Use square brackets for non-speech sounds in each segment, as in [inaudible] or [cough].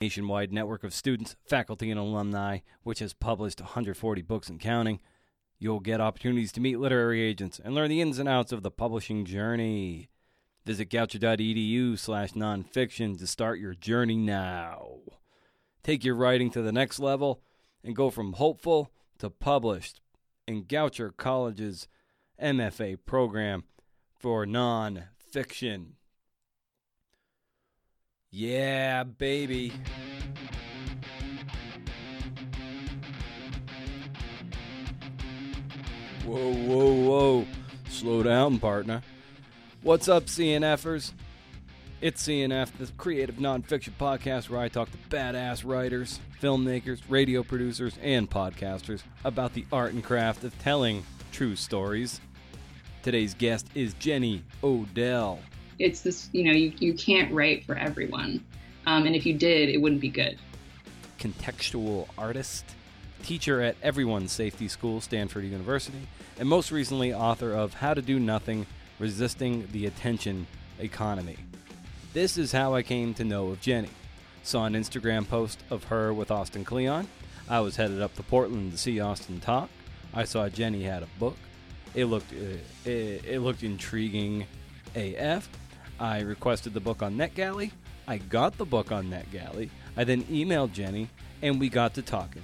nationwide network of students, faculty, and alumni, which has published 140 books and counting. You'll get opportunities to meet literary agents and learn the ins and outs of the publishing journey. Visit goucher.edu slash nonfiction to start your journey now. Take your writing to the next level and go from hopeful to published in Goucher College's MFA program for nonfiction. Yeah, baby. Whoa, whoa, whoa. Slow down, partner. What's up, CNFers? It's CNF, the creative nonfiction podcast where I talk to badass writers, filmmakers, radio producers, and podcasters about the art and craft of telling true stories. Today's guest is Jenny Odell. It's this, you know, you, you can't write for everyone. Um, and if you did, it wouldn't be good. contextual artist, teacher at Everyone's Safety School, Stanford University, and most recently author of How to Do Nothing Resisting the Attention Economy. This is how I came to know of Jenny. Saw an Instagram post of her with Austin Kleon. I was headed up to Portland to see Austin talk. I saw Jenny had a book. It looked uh, it, it looked intriguing AF. I requested the book on NetGalley. I got the book on NetGalley. I then emailed Jenny and we got to talking.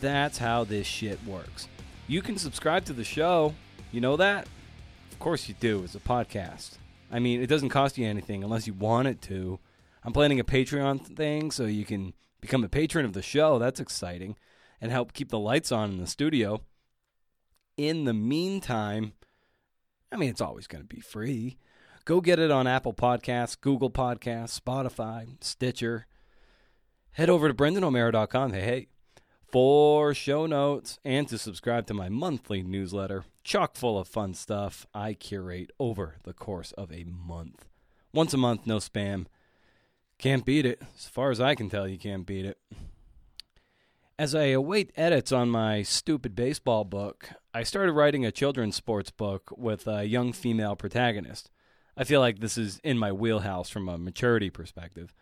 That's how this shit works. You can subscribe to the show. You know that? Of course you do. It's a podcast. I mean, it doesn't cost you anything unless you want it to. I'm planning a Patreon thing so you can become a patron of the show. That's exciting. And help keep the lights on in the studio. In the meantime, I mean, it's always going to be free. Go get it on Apple Podcasts, Google Podcasts, Spotify, Stitcher. Head over to BrendanO'Meara.com. Hey, hey. For show notes and to subscribe to my monthly newsletter, chock full of fun stuff I curate over the course of a month. Once a month, no spam. Can't beat it. As far as I can tell, you can't beat it. As I await edits on my stupid baseball book, I started writing a children's sports book with a young female protagonist. I feel like this is in my wheelhouse from a maturity perspective.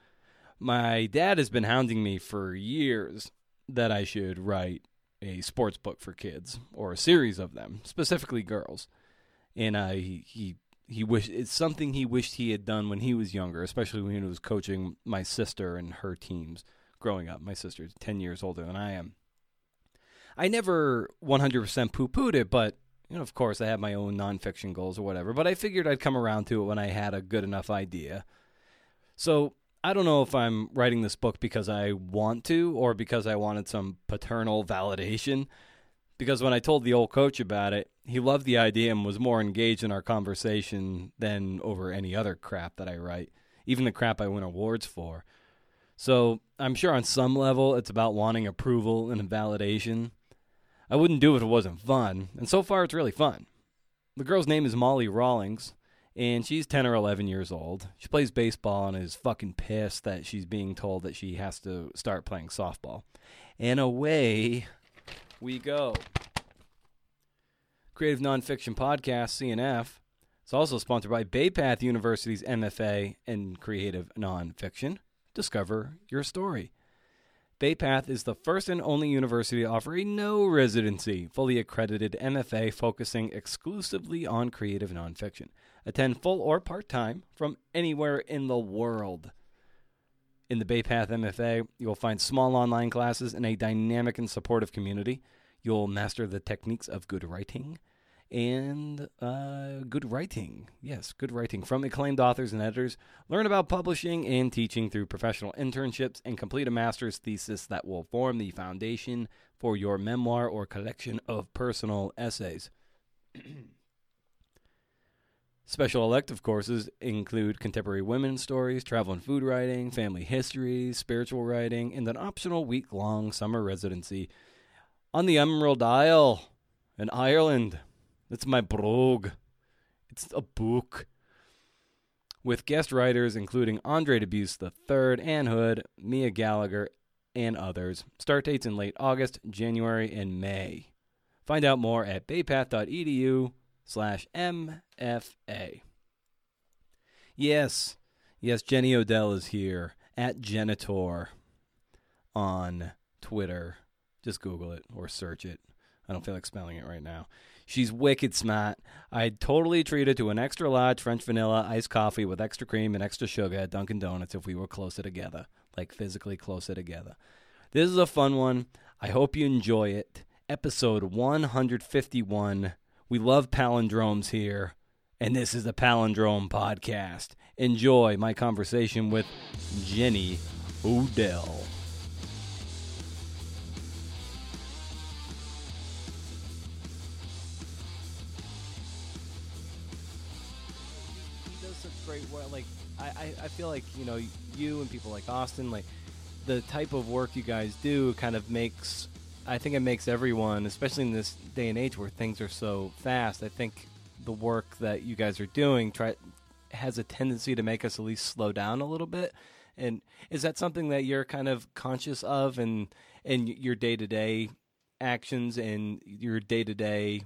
My dad has been hounding me for years that I should write a sports book for kids or a series of them, specifically girls. And I he he, he wish it's something he wished he had done when he was younger, especially when he was coaching my sister and her teams growing up. My sister's 10 years older than I am. I never 100% poo pooed it, but, you know, of course, I have my own nonfiction goals or whatever. But I figured I'd come around to it when I had a good enough idea. So I don't know if I'm writing this book because I want to or because I wanted some paternal validation. Because when I told the old coach about it, he loved the idea and was more engaged in our conversation than over any other crap that I write, even the crap I win awards for. So I'm sure on some level it's about wanting approval and validation. I wouldn't do it if it wasn't fun, and so far it's really fun. The girl's name is Molly Rawlings, and she's 10 or 11 years old. She plays baseball and is fucking pissed that she's being told that she has to start playing softball. And away we go. Creative Nonfiction Podcast, CNF. It's also sponsored by Bay Path University's MFA in Creative Nonfiction. Discover your story. Bay Path is the first and only university to offer a no residency, fully accredited MFA focusing exclusively on creative nonfiction. Attend full or part time from anywhere in the world. In the Bay Path MFA, you'll find small online classes in a dynamic and supportive community. You'll master the techniques of good writing and uh, good writing. Yes, good writing from acclaimed authors and editors. Learn about publishing and teaching through professional internships and complete a master's thesis that will form the foundation for your memoir or collection of personal essays. [clears throat] Special elective courses include contemporary women's stories, travel and food writing, family history, spiritual writing, and an optional week long summer residency on the Emerald Isle in Ireland. It's my blog. It's a book. With guest writers including Andre Dubus III, Ann Hood, Mia Gallagher, and others. Start dates in late August, January, and May. Find out more at baypath.edu slash MFA. Yes, yes, Jenny Odell is here at Jennitaur. on Twitter. Just Google it or search it. I don't feel like spelling it right now. She's wicked smart. I'd totally treat her to an extra large French vanilla iced coffee with extra cream and extra sugar at Dunkin' Donuts if we were closer together, like physically closer together. This is a fun one. I hope you enjoy it. Episode 151. We love palindromes here, and this is the Palindrome Podcast. Enjoy my conversation with Jenny Odell. I, I, feel like you know you and people like Austin, like the type of work you guys do, kind of makes. I think it makes everyone, especially in this day and age where things are so fast. I think the work that you guys are doing try has a tendency to make us at least slow down a little bit. And is that something that you're kind of conscious of in in your day to day actions and your day to day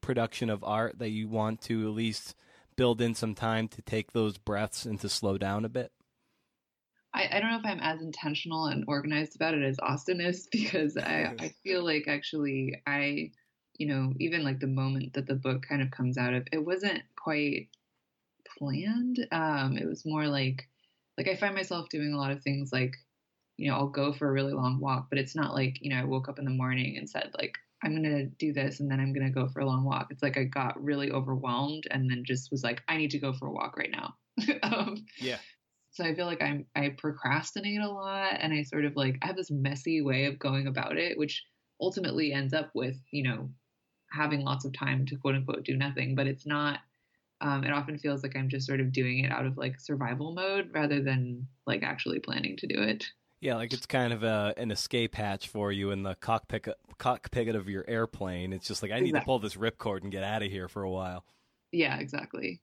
production of art that you want to at least build in some time to take those breaths and to slow down a bit? I, I don't know if I'm as intentional and organized about it as Austin is [laughs] because I, I [laughs] feel like actually I, you know, even like the moment that the book kind of comes out of, it wasn't quite planned. Um, it was more like, like I find myself doing a lot of things like, you know, I'll go for a really long walk, but it's not like, you know, I woke up in the morning and said like, I'm going to do this and then I'm going to go for a long walk. It's like I got really overwhelmed and then just was like, I need to go for a walk right now. [laughs] um, yeah. So I feel like I'm I procrastinate a lot and I sort of like I have this messy way of going about it, which ultimately ends up with, you know, having lots of time to quote unquote do nothing. But it's not um, it often feels like I'm just sort of doing it out of like survival mode rather than like actually planning to do it. Yeah, like it's kind of a, an escape hatch for you in the cockpit cockpit of your airplane. It's just like I need exactly. to pull this ripcord and get out of here for a while. Yeah, exactly.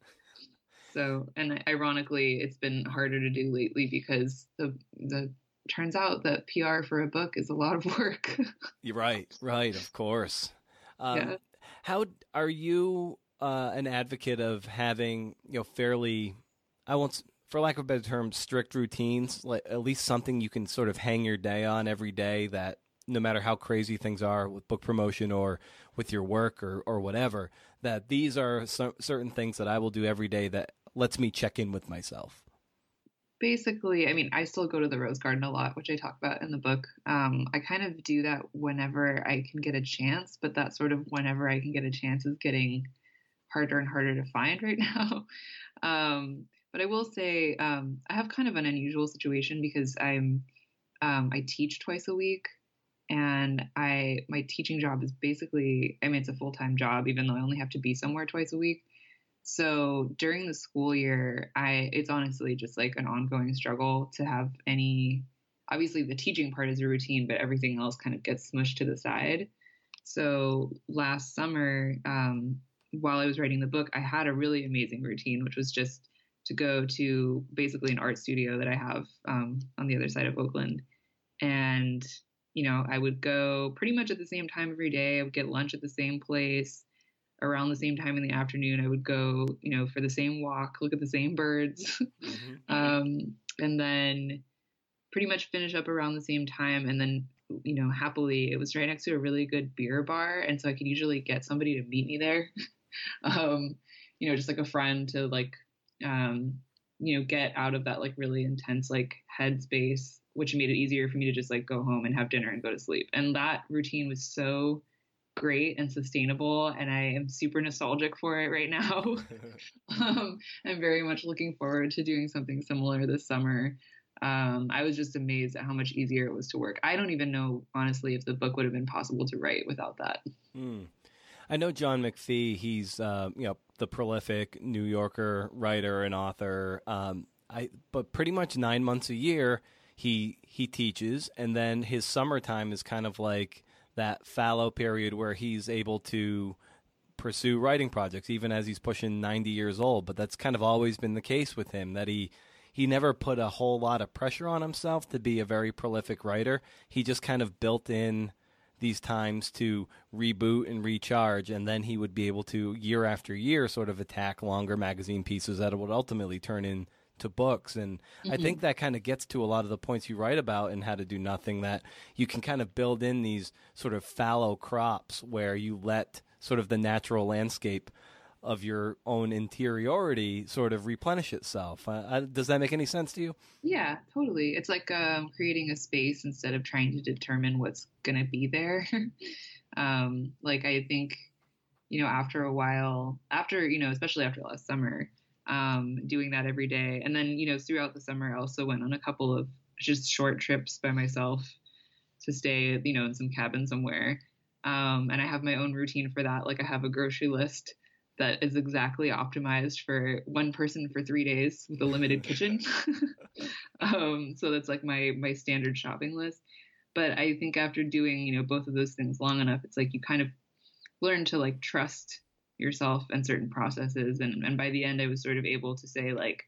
So, and ironically, it's been harder to do lately because the the turns out that PR for a book is a lot of [laughs] work. You're right, right, of course. Um, yeah. How are you uh, an advocate of having you know fairly, I won't for lack of a better term, strict routines, like at least something you can sort of hang your day on every day that no matter how crazy things are with book promotion or with your work or, or whatever, that these are certain things that I will do every day that lets me check in with myself. Basically, I mean, I still go to the Rose Garden a lot, which I talk about in the book. Um, I kind of do that whenever I can get a chance, but that sort of whenever I can get a chance is getting harder and harder to find [laughs] right now. Um, but I will say um, I have kind of an unusual situation because I'm um, I teach twice a week, and I my teaching job is basically I mean it's a full time job even though I only have to be somewhere twice a week. So during the school year, I it's honestly just like an ongoing struggle to have any. Obviously, the teaching part is a routine, but everything else kind of gets smushed to the side. So last summer, um, while I was writing the book, I had a really amazing routine, which was just to go to basically an art studio that I have um, on the other side of Oakland. And, you know, I would go pretty much at the same time every day. I would get lunch at the same place. Around the same time in the afternoon, I would go, you know, for the same walk, look at the same birds. Mm-hmm. [laughs] um, and then pretty much finish up around the same time. And then, you know, happily, it was right next to a really good beer bar. And so I could usually get somebody to meet me there. [laughs] um, you know, just like a friend to like um, you know, get out of that like really intense like headspace, which made it easier for me to just like go home and have dinner and go to sleep. And that routine was so great and sustainable and i am super nostalgic for it right now [laughs] [laughs] um, i'm very much looking forward to doing something similar this summer um, i was just amazed at how much easier it was to work i don't even know honestly if the book would have been possible to write without that mm. I know John McPhee. He's uh, you know the prolific New Yorker writer and author. Um, I but pretty much nine months a year he he teaches, and then his summertime is kind of like that fallow period where he's able to pursue writing projects even as he's pushing 90 years old. But that's kind of always been the case with him that he he never put a whole lot of pressure on himself to be a very prolific writer. He just kind of built in these times to reboot and recharge, and then he would be able to year after year sort of attack longer magazine pieces that would ultimately turn into to books. And mm-hmm. I think that kind of gets to a lot of the points you write about in How to Do Nothing that you can kind of build in these sort of fallow crops where you let sort of the natural landscape of your own interiority sort of replenish itself. Uh, does that make any sense to you? Yeah, totally. It's like um, creating a space instead of trying to determine what's going to be there. [laughs] um, like, I think, you know, after a while, after, you know, especially after last summer, um, doing that every day. And then, you know, throughout the summer, I also went on a couple of just short trips by myself to stay, you know, in some cabin somewhere. Um, and I have my own routine for that. Like I have a grocery list that is exactly optimized for one person for three days with a limited kitchen. [laughs] [laughs] um, so that's like my my standard shopping list. But I think after doing you know both of those things long enough, it's like you kind of learn to like trust yourself and certain processes. And and by the end, I was sort of able to say like,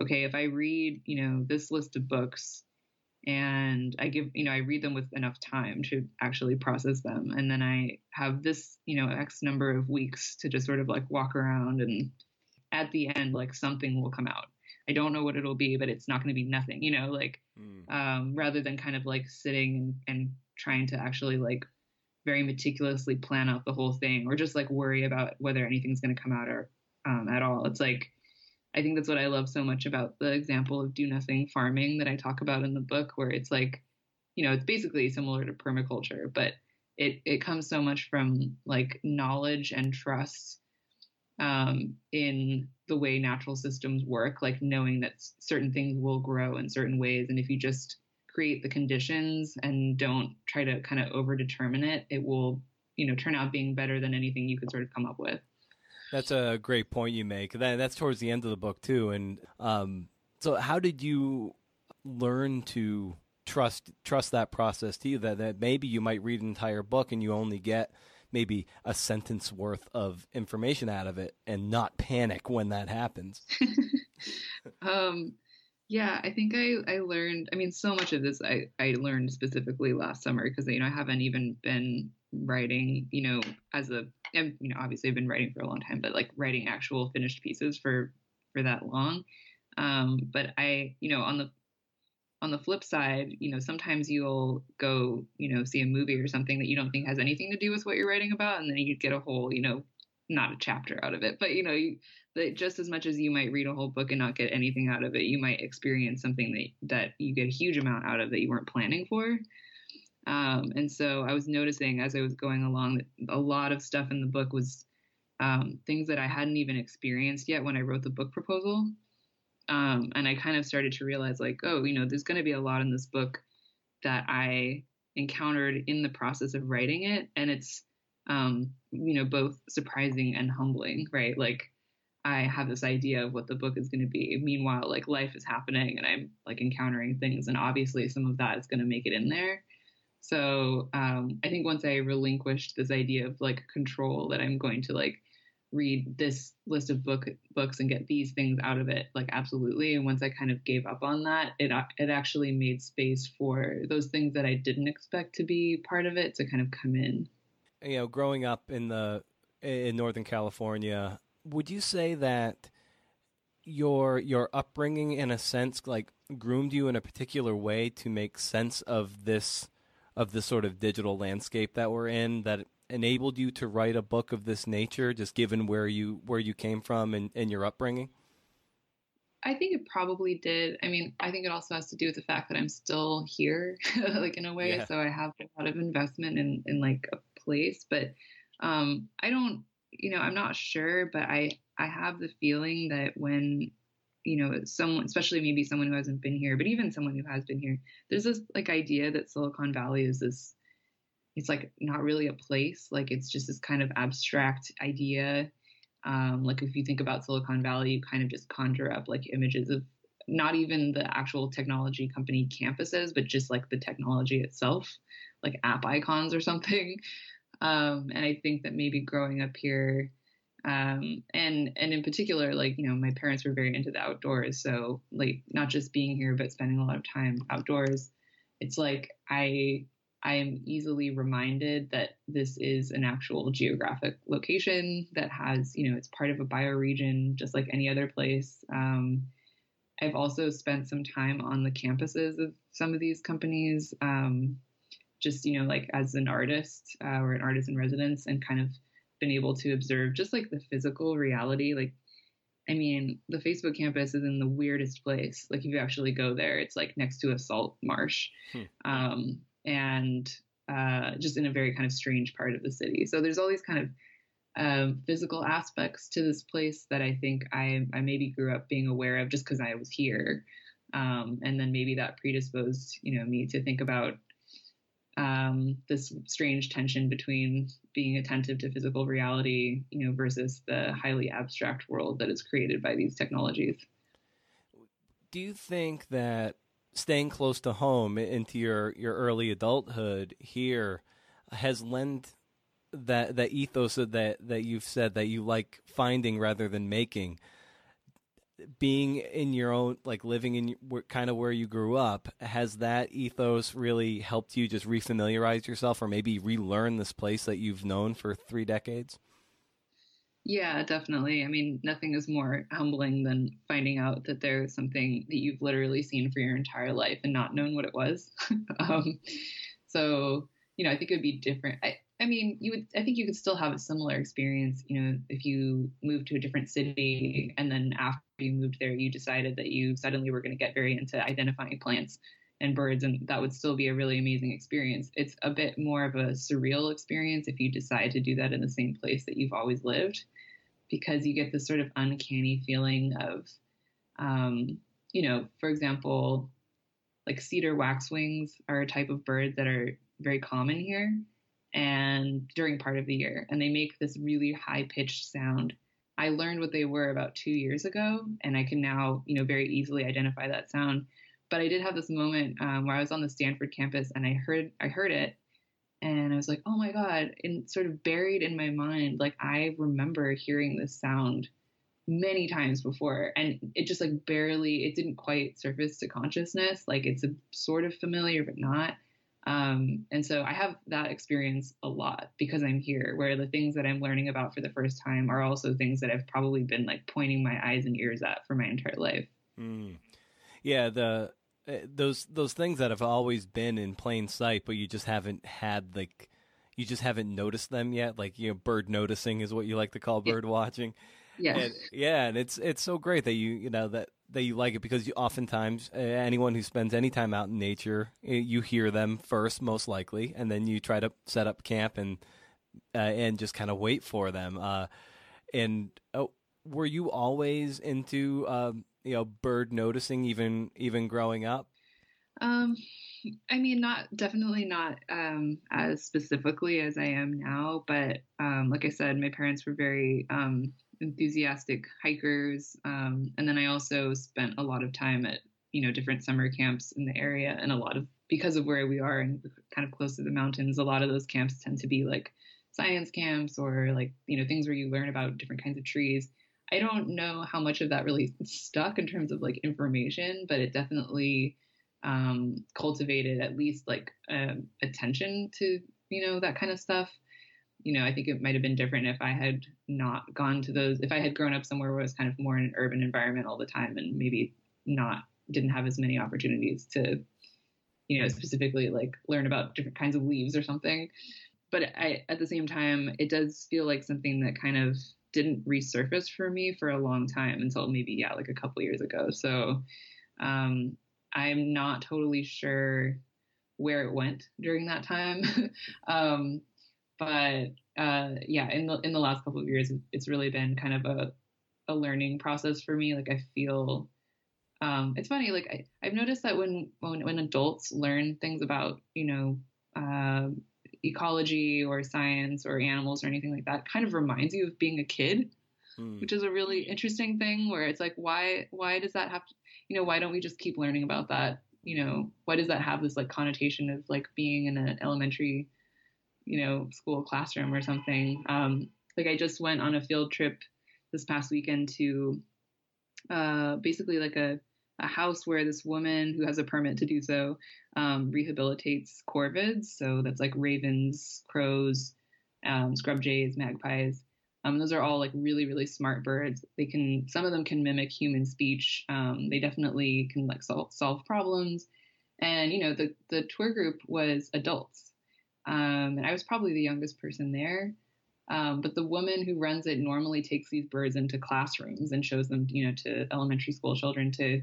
okay, if I read you know this list of books and I give, you know, I read them with enough time to actually process them. And then I have this, you know, X number of weeks to just sort of like walk around and at the end, like something will come out. I don't know what it'll be, but it's not going to be nothing, you know, like mm. um, rather than kind of like sitting and, and trying to actually like very meticulously plan out the whole thing or just like worry about whether anything's going to come out or um, at all. It's like, I think that's what I love so much about the example of do nothing farming that I talk about in the book, where it's like, you know, it's basically similar to permaculture, but it it comes so much from like knowledge and trust um, in the way natural systems work, like knowing that certain things will grow in certain ways, and if you just create the conditions and don't try to kind of over determine it, it will, you know, turn out being better than anything you could sort of come up with. That's a great point you make. That, that's towards the end of the book too. And um, so, how did you learn to trust trust that process to you? That that maybe you might read an entire book and you only get maybe a sentence worth of information out of it, and not panic when that happens. [laughs] um, yeah, I think I I learned. I mean, so much of this I I learned specifically last summer because you know I haven't even been writing, you know, as a and you know obviously I've been writing for a long time, but like writing actual finished pieces for for that long. Um, but I, you know, on the on the flip side, you know, sometimes you'll go, you know, see a movie or something that you don't think has anything to do with what you're writing about, and then you get a whole, you know, not a chapter out of it, but you know, you, that just as much as you might read a whole book and not get anything out of it, you might experience something that that you get a huge amount out of that you weren't planning for. Um, and so I was noticing as I was going along that a lot of stuff in the book was um, things that I hadn't even experienced yet when I wrote the book proposal. Um, and I kind of started to realize, like, oh, you know, there's going to be a lot in this book that I encountered in the process of writing it. And it's, um, you know, both surprising and humbling, right? Like, I have this idea of what the book is going to be. Meanwhile, like life is happening and I'm like encountering things, and obviously some of that is going to make it in there. So um, I think once I relinquished this idea of like control that I'm going to like read this list of book books and get these things out of it, like absolutely. And once I kind of gave up on that, it it actually made space for those things that I didn't expect to be part of it to kind of come in. You know, growing up in the in Northern California, would you say that your your upbringing in a sense like groomed you in a particular way to make sense of this of the sort of digital landscape that we're in that enabled you to write a book of this nature, just given where you where you came from and, and your upbringing? I think it probably did. I mean, I think it also has to do with the fact that I'm still here, [laughs] like in a way. Yeah. So I have a lot of investment in in like a place, but um, I don't, you know, I'm not sure, but I I have the feeling that when you know someone especially maybe someone who hasn't been here but even someone who has been here there's this like idea that silicon valley is this it's like not really a place. Like it's just this kind of abstract idea. Um, like if you think about silicon valley you kind of just conjure up like images of not even the actual technology company campuses but just like the technology itself like app icons or something. [laughs] Um, and i think that maybe growing up here um, and and in particular like you know my parents were very into the outdoors. So like not just being here but spending a lot of time outdoors. It's like i i am easily reminded that this is an actual geographic location that has you know it's part of a bioregion just like any other place. Um, I've also spent some time on the campuses of some of these companies, um, just you know, like as an artist uh, or an artist in residence, and kind of been able to observe just like the physical reality. Like, I mean, the Facebook campus is in the weirdest place. Like, if you actually go there, it's like next to a salt marsh, hmm. um, and uh, just in a very kind of strange part of the city. So there's all these kind of um, physical aspects to this place that I think I, I maybe grew up being aware of just because I was here. Um, and then maybe that predisposed, you know, me to think about um, this strange tension between being attentive to physical reality, you know, versus the highly abstract world that is created by these technologies. Do you think that staying close to home into your, your early adulthood here has lent that that ethos that that you've said that you like finding rather than making being in your own like living in kind of where you grew up has that ethos really helped you just refamiliarize yourself or maybe relearn this place that you've known for 3 decades yeah definitely i mean nothing is more humbling than finding out that there's something that you've literally seen for your entire life and not known what it was [laughs] um, so you know i think it would be different I, I mean, you would. I think you could still have a similar experience. You know, if you move to a different city and then after you moved there, you decided that you suddenly were going to get very into identifying plants and birds, and that would still be a really amazing experience. It's a bit more of a surreal experience if you decide to do that in the same place that you've always lived, because you get this sort of uncanny feeling of, um, you know, for example, like cedar waxwings are a type of bird that are very common here and during part of the year, and they make this really high pitched sound. I learned what they were about two years ago, and I can now, you know, very easily identify that sound. But I did have this moment um, where I was on the Stanford campus, and I heard I heard it, and I was like, "Oh my god!" And sort of buried in my mind, like I remember hearing this sound many times before, and it just like barely, it didn't quite surface to consciousness. Like it's a sort of familiar, but not. Um, and so I have that experience a lot because I'm here, where the things that I'm learning about for the first time are also things that I've probably been like pointing my eyes and ears at for my entire life. Mm. Yeah, the uh, those those things that have always been in plain sight, but you just haven't had like you just haven't noticed them yet. Like you know, bird noticing is what you like to call bird watching. Yeah, and, yeah, and it's it's so great that you you know that that you like it because you oftentimes uh, anyone who spends any time out in nature, eh, you hear them first, most likely, and then you try to set up camp and uh, and just kind of wait for them. Uh, and oh, were you always into um, you know bird noticing even even growing up? Um, I mean, not definitely not um, as specifically as I am now, but um, like I said, my parents were very um, enthusiastic hikers. Um, and then I also spent a lot of time at, you know, different summer camps in the area and a lot of, because of where we are and kind of close to the mountains, a lot of those camps tend to be like science camps or like, you know, things where you learn about different kinds of trees. I don't know how much of that really stuck in terms of like information, but it definitely um, cultivated at least like um, attention to, you know, that kind of stuff you know, I think it might have been different if I had not gone to those, if I had grown up somewhere where it was kind of more in an urban environment all the time and maybe not, didn't have as many opportunities to, you know, specifically like learn about different kinds of leaves or something. But I, at the same time, it does feel like something that kind of didn't resurface for me for a long time until maybe, yeah, like a couple years ago. So um, I'm not totally sure where it went during that time. [laughs] um, but uh, yeah, in the in the last couple of years, it's really been kind of a a learning process for me. Like I feel um, it's funny. Like I, I've noticed that when when when adults learn things about you know uh, ecology or science or animals or anything like that, kind of reminds you of being a kid. Hmm. Which is a really interesting thing where it's like why why does that have to you know why don't we just keep learning about that you know why does that have this like connotation of like being in an elementary you know, school classroom or something. Um, like I just went on a field trip this past weekend to uh, basically like a, a house where this woman who has a permit to do so um, rehabilitates corvids. So that's like ravens, crows, um, scrub jays, magpies. Um, those are all like really, really smart birds. They can, some of them can mimic human speech. Um, they definitely can like sol- solve problems. And, you know, the, the tour group was adults. Um, and I was probably the youngest person there. Um, but the woman who runs it normally takes these birds into classrooms and shows them, you know, to elementary school children to,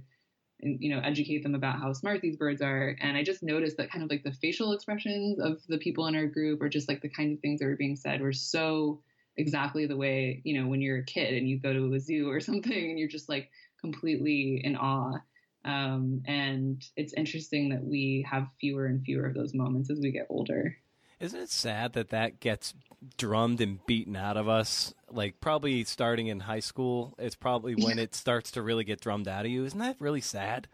you know, educate them about how smart these birds are. And I just noticed that kind of like the facial expressions of the people in our group, or just like the kinds of things that were being said, were so exactly the way, you know, when you're a kid and you go to a zoo or [laughs] something and you're just like completely in awe. Um, and it's interesting that we have fewer and fewer of those moments as we get older. Isn't it sad that that gets drummed and beaten out of us? Like probably starting in high school, it's probably when yeah. it starts to really get drummed out of you. Isn't that really sad?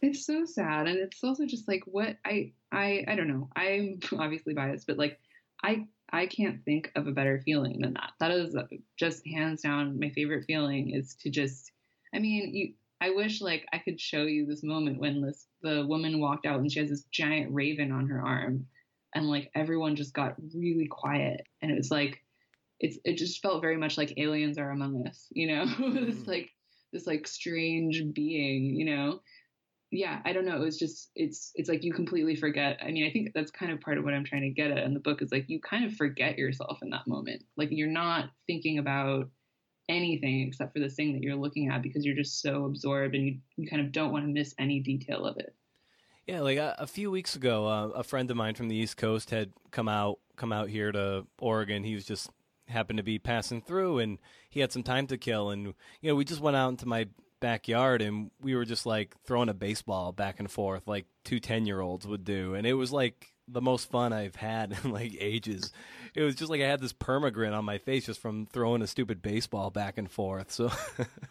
It's so sad, and it's also just like what I I I don't know. I'm [laughs] obviously biased, but like I I can't think of a better feeling than that. That is uh, just hands down my favorite feeling is to just. I mean, you. I wish like I could show you this moment when this the woman walked out and she has this giant raven on her arm and like everyone just got really quiet and it was like it's it just felt very much like aliens are among us you know? [laughs] This mm-hmm. like this like strange being you know? Yeah i don't know it was just it's it's like you completely forget i mean i think that's kind of part of what i'm trying to get at in the book is like you kind of forget yourself in that moment. Like you're not thinking about anything except for this thing that you're looking at because you're just so absorbed and you, you kind of don't want to miss any detail of it yeah, like a, a few weeks ago, uh, a friend of mine from the East Coast had come out come out here to Oregon. He was just happened to be passing through, and he had some time to kill. And you know, we just went out into my backyard, and we were just like throwing a baseball back and forth, like two 10 year olds would do, and it was like the most fun I've had in like ages. It was just like I had this permagrin on my face just from throwing a stupid baseball back and forth. So,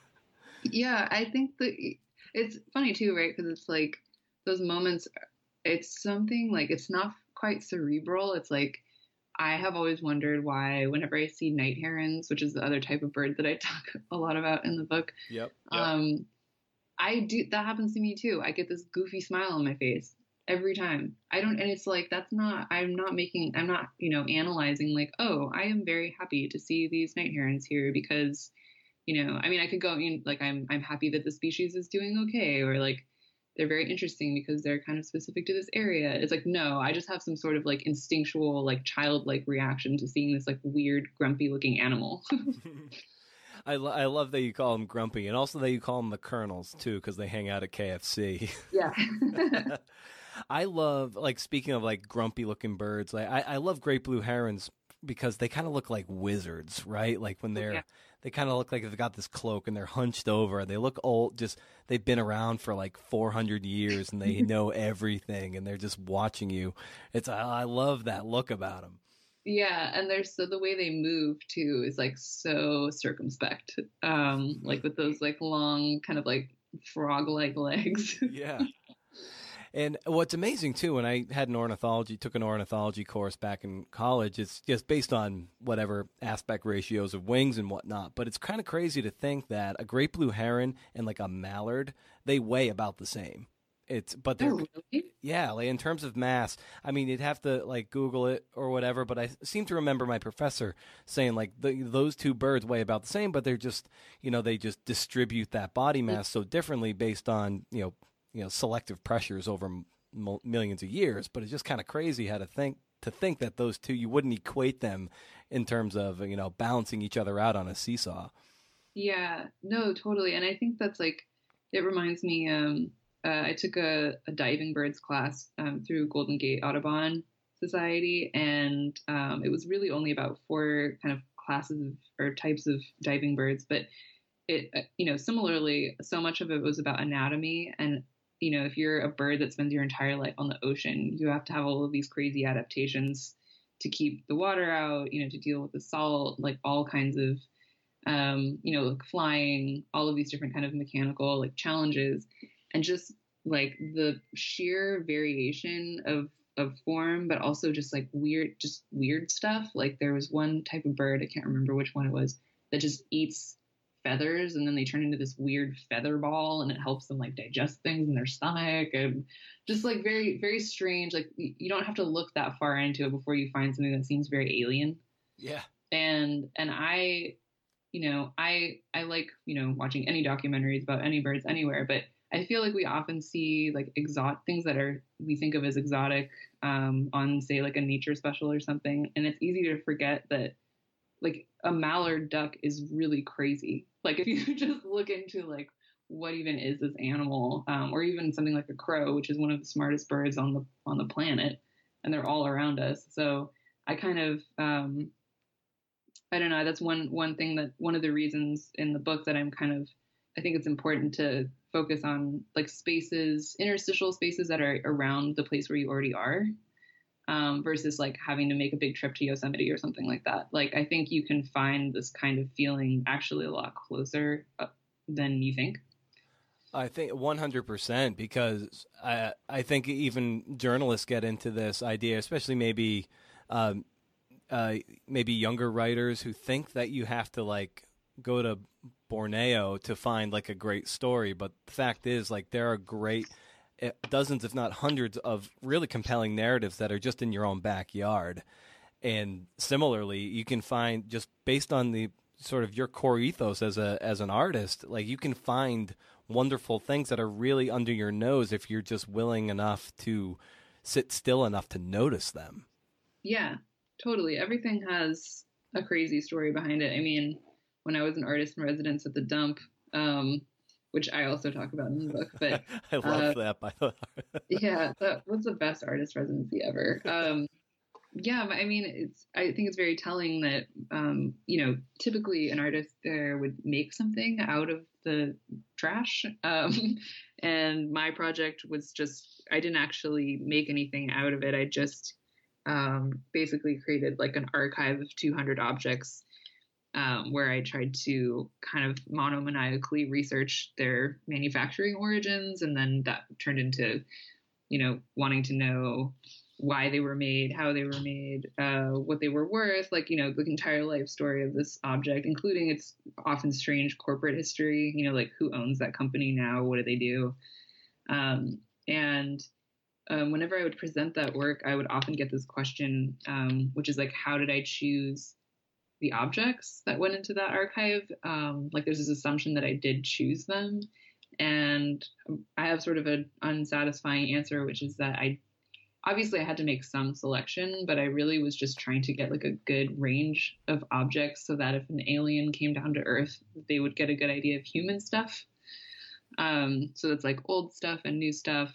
[laughs] yeah, I think that it's funny too, right? Because it's like those moments it's something like it's not quite cerebral it's like i have always wondered why whenever i see night herons which is the other type of bird that i [laughs] talk a lot about in the book yep, yep. um i do that happens to me too i get this goofy smile on my face every time i don't and it's like that's not i'm not making i'm not you know analyzing like oh i am very happy to see these night herons here because you know i mean i could go in like i'm i'm happy that the species is doing okay or like they're very interesting because they're kind of specific to this area. It's like, no, I just have some sort of like instinctual, like childlike reaction to seeing this like weird, grumpy looking animal. [laughs] [laughs] I, lo- I love that you call them grumpy and also that you call them the colonels too because they hang out at KFC. [laughs] Yeah. I love like speaking of like grumpy looking birds. Like I, I love great blue herons because they kind of look like wizards, right? Like when oh, they're yeah they kind of look like they've got this cloak and they're hunched over. They look old. Just they've been around for like 400 years and they [laughs] know everything and they're just watching you. It's I love that look about them. Yeah, and there's so the way they move too is like so circumspect. Um, like with those like long kind of like frog-like legs. yeah. [laughs] And what's amazing too, when I had an ornithology, took an ornithology course back in college, it's just based on whatever aspect ratios of wings and whatnot. But it's kind of crazy to think that a great blue heron and like a mallard, they weigh about the same. It's but they're oh, really? yeah, like in terms of mass. I mean, you'd have to like Google it or whatever. But I seem to remember my professor saying like the, those two birds weigh about the same, but they're just you know they just distribute that body mm. mass so differently based on you know you know selective pressures over m- millions of years. But it's just kind of crazy how to think to think that those two you wouldn't equate them in terms of you know balancing each other out on a seesaw. Yeah, no, totally. And I think that's like it reminds me. Um, uh, I took a, a, diving birds class um, through Golden Gate Audubon Society, and um, it was really only about four kind of classes of, or types of diving birds, but it, uh, you know, similarly, so much of it was about anatomy and you know, if you're a bird that spends your entire life on the ocean, you have to have all of these crazy adaptations to keep the water out, you know, to deal with the salt, like all kinds of, um, you know, like flying, all of these different kind of mechanical like challenges, and just like the sheer variation of of form, but also just like weird, just weird stuff. Like there was one type of bird, I can't remember which one it was, that just eats feathers and then they turn into this weird feather ball and it helps them like digest things in their stomach and just like very very strange like you don't have to look that far into it before you find something that seems very alien. Yeah. And and I, you know, I I like you know watching any documentaries about any birds anywhere, but I feel like we often see like exotic things that are we think of as exotic um, on say like a nature special or something, and it's easy to forget that like a mallard duck is really crazy. Like if you [laughs] just look into like what even is this animal, um, or even something like a crow, which is one of the smartest birds on the on the planet, and they're all around us. So I kind of um, I don't know. That's one one thing that one of the reasons in the book that I'm kind of I think it's important to focus on like spaces, interstitial spaces that are around the place where you already are, um, versus like having to make a big trip to Yosemite or something like that. Like I think you can find this kind of feeling actually a lot closer uh, than you think. I think 100% because I I think even journalists get into this idea, especially maybe um, uh, maybe younger writers who think that you have to like go to Borneo to find like a great story, but the fact is like there are great dozens if not hundreds of really compelling narratives that are just in your own backyard. And similarly, you can find just based on the sort of your core ethos as a as an artist, like you can find wonderful things that are really under your nose if you're just willing enough to sit still enough to notice them. Yeah, totally. Everything has a crazy story behind it. I mean, when I was an artist in residence at the dump, um, which I also talk about in the book. [laughs] But I love uh, that. By the way, yeah, [laughs] that was the best artist residency ever. Um, yeah, I mean, it's. I think it's very telling that um, you know, typically an artist there would make something out of the trash, [laughs] um, and my project was just. I didn't actually make anything out of it. I just um, basically created like an archive of 200 objects um, where I tried to kind of monomaniacally research their manufacturing origins, and then that turned into, you know, wanting to know why they were made, how they were made, uh, what they were worth, like you know, the entire life story of this object, including its often strange corporate history. You know, like who owns that company now, what do they do, um, and um, whenever I would present that work, I would often get this question, um, which is like, how did I choose the objects that went into that archive. Um, like there's this assumption that I did choose them. And I have sort of an unsatisfying answer, which is that I obviously I had to make some selection, but I really was just trying to get like a good range of objects so that if an alien came down to Earth, they would get a good idea of human stuff. Um, so that's like old stuff and new stuff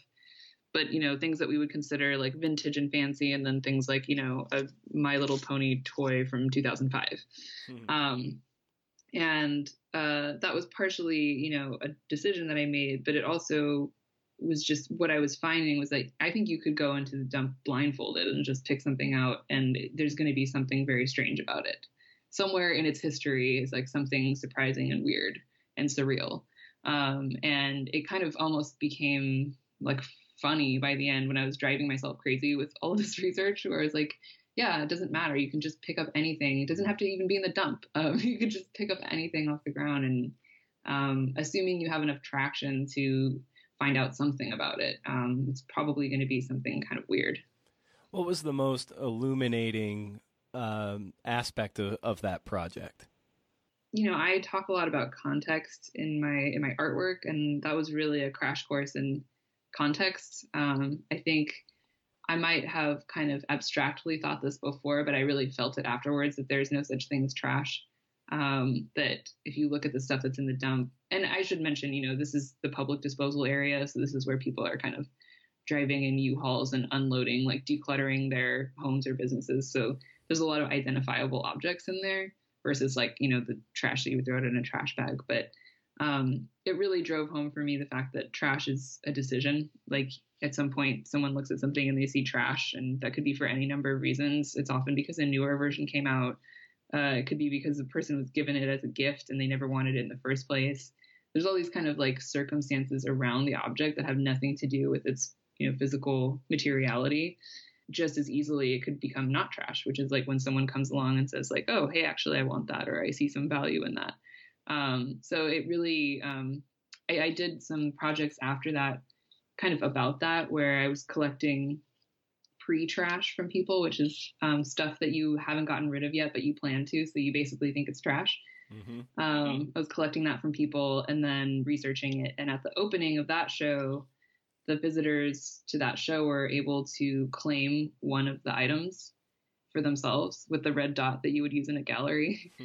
but you know things that we would consider like vintage and fancy and then things like you know a my little pony toy from 2005 mm-hmm. um, and uh, that was partially you know a decision that i made but it also was just what i was finding was that i think you could go into the dump blindfolded and just pick something out and there's going to be something very strange about it. Somewhere in its history is like something surprising and weird and surreal. Um, and it kind of almost became like funny by the end when I was driving myself crazy with all [laughs] this research, where I was like, yeah, it doesn't matter. You can just pick up anything. It doesn't have to even be in the dump. [laughs] Um, you can just pick up anything off the ground, and um, assuming you have enough traction to find out something about it, um, it's probably going to be something kind of weird. What was the most illuminating um, aspect of, of that project? you know, I talk a lot about context in my in my artwork, and that was really a crash course in context. Um, I think I might have kind of abstractly thought this before, but I really felt it afterwards that there's no such thing as trash. Um, that if you look at the stuff that's in the dump, and I should mention, you know, this is the public disposal area, so this is where people are kind of driving in U-Hauls and unloading, like decluttering their homes or businesses. So there's a lot of identifiable objects in there versus like, you know, the trash that you would throw out in a trash bag. But um, it really drove home for me the fact that trash is a decision. Like at some point, someone looks at something and they see trash, and that could be for any number of reasons. It's often because a newer version came out. Uh, it could be because the person was given it as a gift and they never wanted it in the first place. There's all these kind of like circumstances around the object that have nothing to do with its you know physical materiality. Just as easily, it could become not trash, which is like when someone comes along and says like, "Oh, hey, actually, I want that," or "I see some value in that." Um, so it really, um, I, I, did some projects after that, kind of about that, where I was collecting pre-trash from people, which is um, stuff that you haven't gotten rid of yet, but you plan to, so you basically think it's trash. Mm-hmm. Um, I was collecting that from people and then researching it. And at the opening of that show, the visitors to that show were able to claim one of the items for themselves with the red dot that you would use in a gallery. [laughs]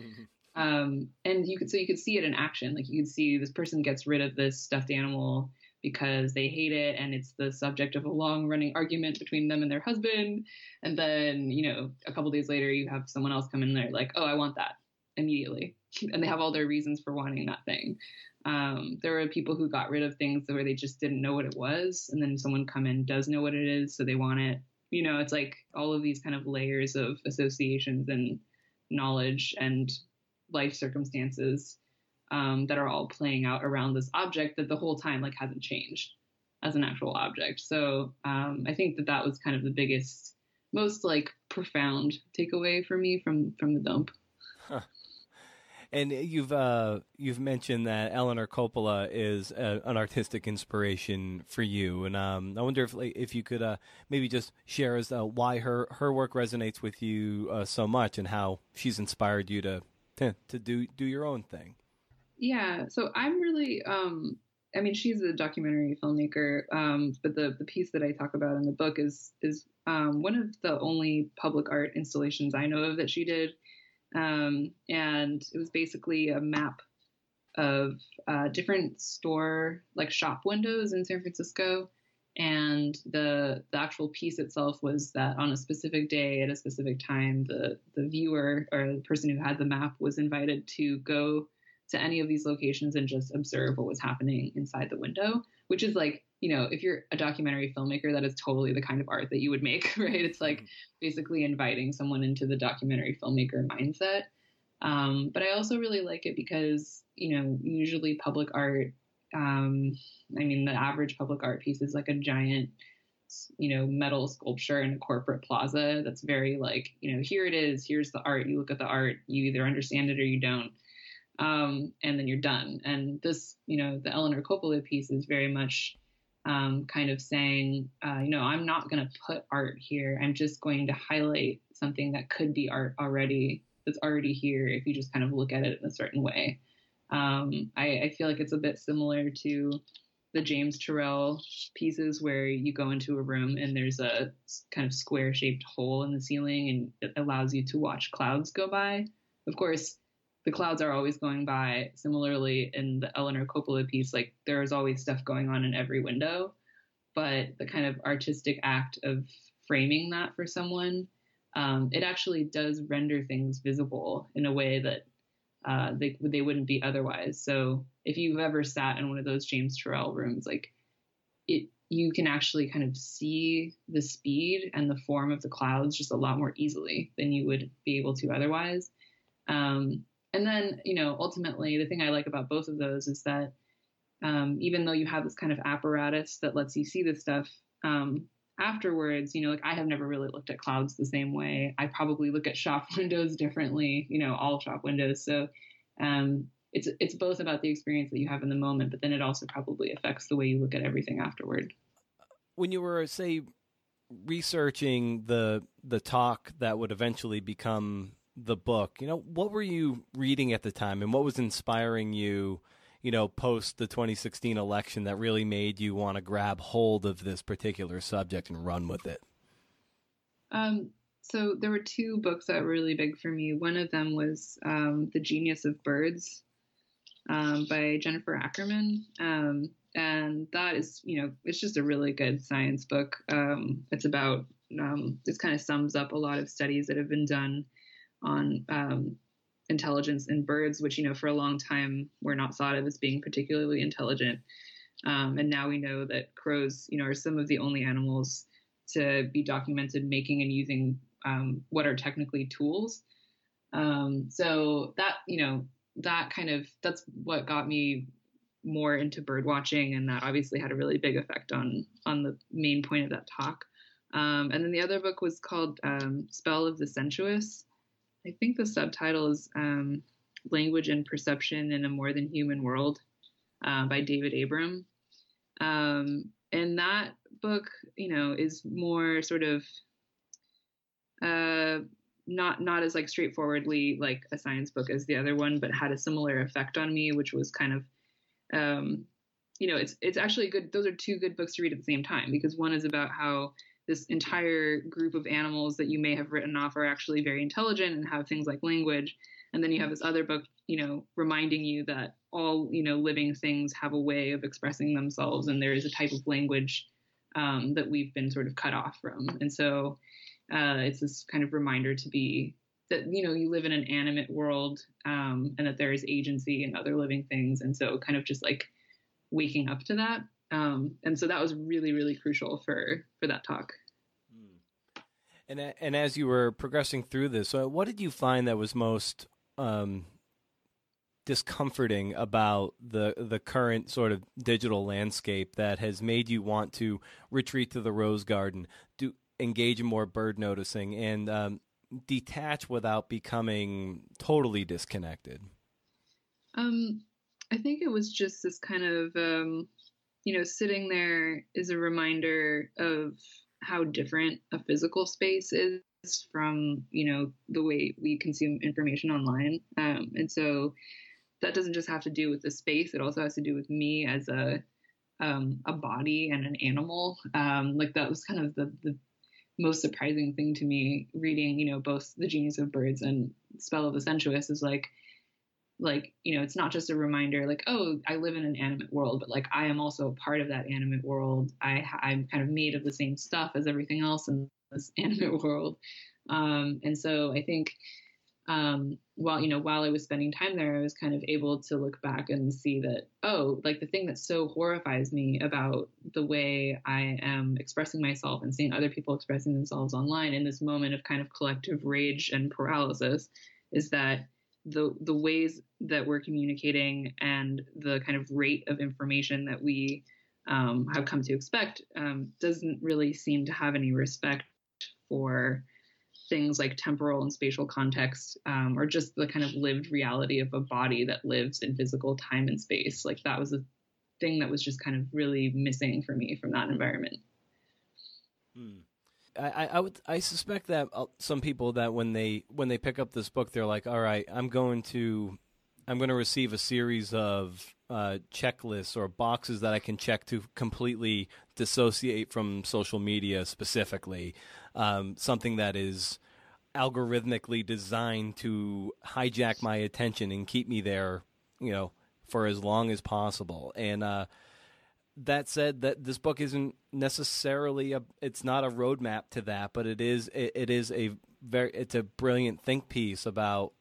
um, and you could so you could see it in action. Like you could see this person gets rid of this stuffed animal because they hate it and it's the subject of a long running argument between them and their husband. And then you know a couple days later you have someone else come in there like oh i want that immediately. And they have all their reasons for wanting that thing. Um, there were people who got rid of things where they just didn't know what it was and then someone come in does know what it is so they want it. You know it's like all of these kind of layers of associations and knowledge and life circumstances um, that are all playing out around this object that the whole time like hasn't changed as an actual object. So um, I think that that was kind of the biggest, most like profound takeaway for me from from the dump. And you've uh, you've mentioned that Eleanor Coppola is a, an artistic inspiration for you, and um, I wonder if if you could uh, maybe just share as uh, why her her work resonates with you uh, so much, and how she's inspired you to to, to do do your own thing. Yeah, so I'm really, um, I mean, she's a documentary filmmaker, um, but the the piece that I talk about in the book is is um, one of the only public art installations I know of that she did, um, and it was basically a map of uh, different store like shop windows in San Francisco. And the the actual piece itself was that on a specific day at a specific time, the the viewer or the person who had the map was invited to go to any of these locations and just observe what was happening inside the window, which is like, you know, if you're a documentary filmmaker, that is totally the kind of art that you would make, [laughs] right? It's like mm-hmm. basically inviting someone into the documentary filmmaker mindset. Um, but I also really like it because, you know, usually public art, um, I mean, the average public art piece is like a giant, you know, metal sculpture in a corporate plaza that's very like, you know, here it is, here's the art, you look at the art, you either understand it or you don't um, and then you're done. And this, you know, the Eleanor Coppola piece is very much um, kind of saying, uh, you know, I'm not going to put art here. I'm just going to highlight something that could be art already, that's already here if you just kind of look at it in a certain way. Um, I, I feel like it's a bit similar to the James Turrell pieces where you go into a room and there's a kind of square shaped hole in the ceiling and it allows you to watch clouds go by. Of course, the clouds are always going by. Similarly, in the Eleanor Coppola piece, like there is always stuff going on in every window, but the kind of artistic act of framing that for someone, um, it actually does render things visible in a way that uh, they they wouldn't be otherwise. So if you've ever sat in one of those James Turrell rooms, like it, you can actually kind of see the speed and the form of the clouds just a lot more easily than you would be able to otherwise. Um, and then, you know, ultimately, the thing I like about both of those is that um, even though you have this kind of apparatus that lets you see this stuff um, afterwards, you know, like I have never really looked at clouds the same way. I probably look at shop [laughs] windows differently, you know, all shop windows. So um, it's it's both about the experience that you have in the moment, but then it also probably affects the way you look at everything afterward. When you were, say, researching the the talk that would eventually become the book, you know, what were you reading at the time and what was inspiring you, you know, post the 2016 election that really made you want to grab hold of this particular subject and run with it? Um, so there were two books that were really big for me. One of them was um, The Genius of Birds um, by Jennifer Ackerman. Um, and that is, you know, it's just a really good science book. Um, it's about, um, this kind of sums up a lot of studies that have been done on um, intelligence in birds, which you know for a long time were not thought of as being particularly intelligent. Um, and now we know that crows, you know, are some of the only animals to be documented making and using um, what are technically tools. Um, so that you know that kind of that's what got me more into bird watching, and that obviously had a really big effect on on the main point of that talk. Um, and then the other book was called um, Spell of the Sensuous, I think the subtitle is um, Language and Perception in a More Than Human World uh, by David Abram. Um, and that book, you know, is more sort of uh, not not as like straightforwardly like a science book as the other one, but had a similar effect on me, which was kind of, um, you know, it's it's actually good. Those are two good books to read at the same time because one is about how this entire group of animals that you may have written off are actually very intelligent and have things like language, and then you have this other book, you know, reminding you that all you know living things have a way of expressing themselves, and there is a type of language um, that we've been sort of cut off from, and so uh, it's this kind of reminder to be that you know you live in an animate world um, and that there is agency in other living things. And so kind of just like waking up to that um, and so that was really really crucial for for that talk hmm. and and as you were progressing through this what did you find that was most um, discomforting about the the current sort of digital landscape that has made you want to retreat to the rose garden do engage in more bird noticing and um, detach without becoming totally disconnected? Um, I think it was just this kind of, um, you know, sitting there is a reminder of how different a physical space is from, you know, the way we consume information online. Um, and so that doesn't just have to do with the space; it also has to do with me as a um, a body and an animal. Um, like that was kind of the the most surprising thing to me reading, you know, both The Genius of Birds and Spell of the Sensuous is like, like, you know, it's not just a reminder like, oh, I live in an animate world, but like I am also a part of that animate world. I, I'm kind of made of the same stuff as everything else in this [laughs] animate world. Um, and so I think um, while you know while I was spending time there, I was kind of able to look back and see that oh, like the thing that so horrifies me about the way I am expressing myself and seeing other people expressing themselves online in this moment of kind of collective rage and paralysis is that the the ways that we're communicating and the kind of rate of information that we um, have come to expect um, doesn't really seem to have any respect for things like temporal and spatial context, um, or just the kind of lived reality of a body that lives in physical time and space. Like that was a thing that was just kind of really missing for me from that environment. Hmm. I, I would I suspect that uh, some people that when they when they pick up this book they're like all right I'm going to I'm going to receive a series of uh, checklists or boxes that I can check to completely dissociate from social media specifically um, something that is algorithmically designed to hijack my attention and keep me there, you know, for as long as possible. And uh, that said, that this book isn't necessarily a it's not a roadmap to that, but it is it, it is a very it's a brilliant think piece about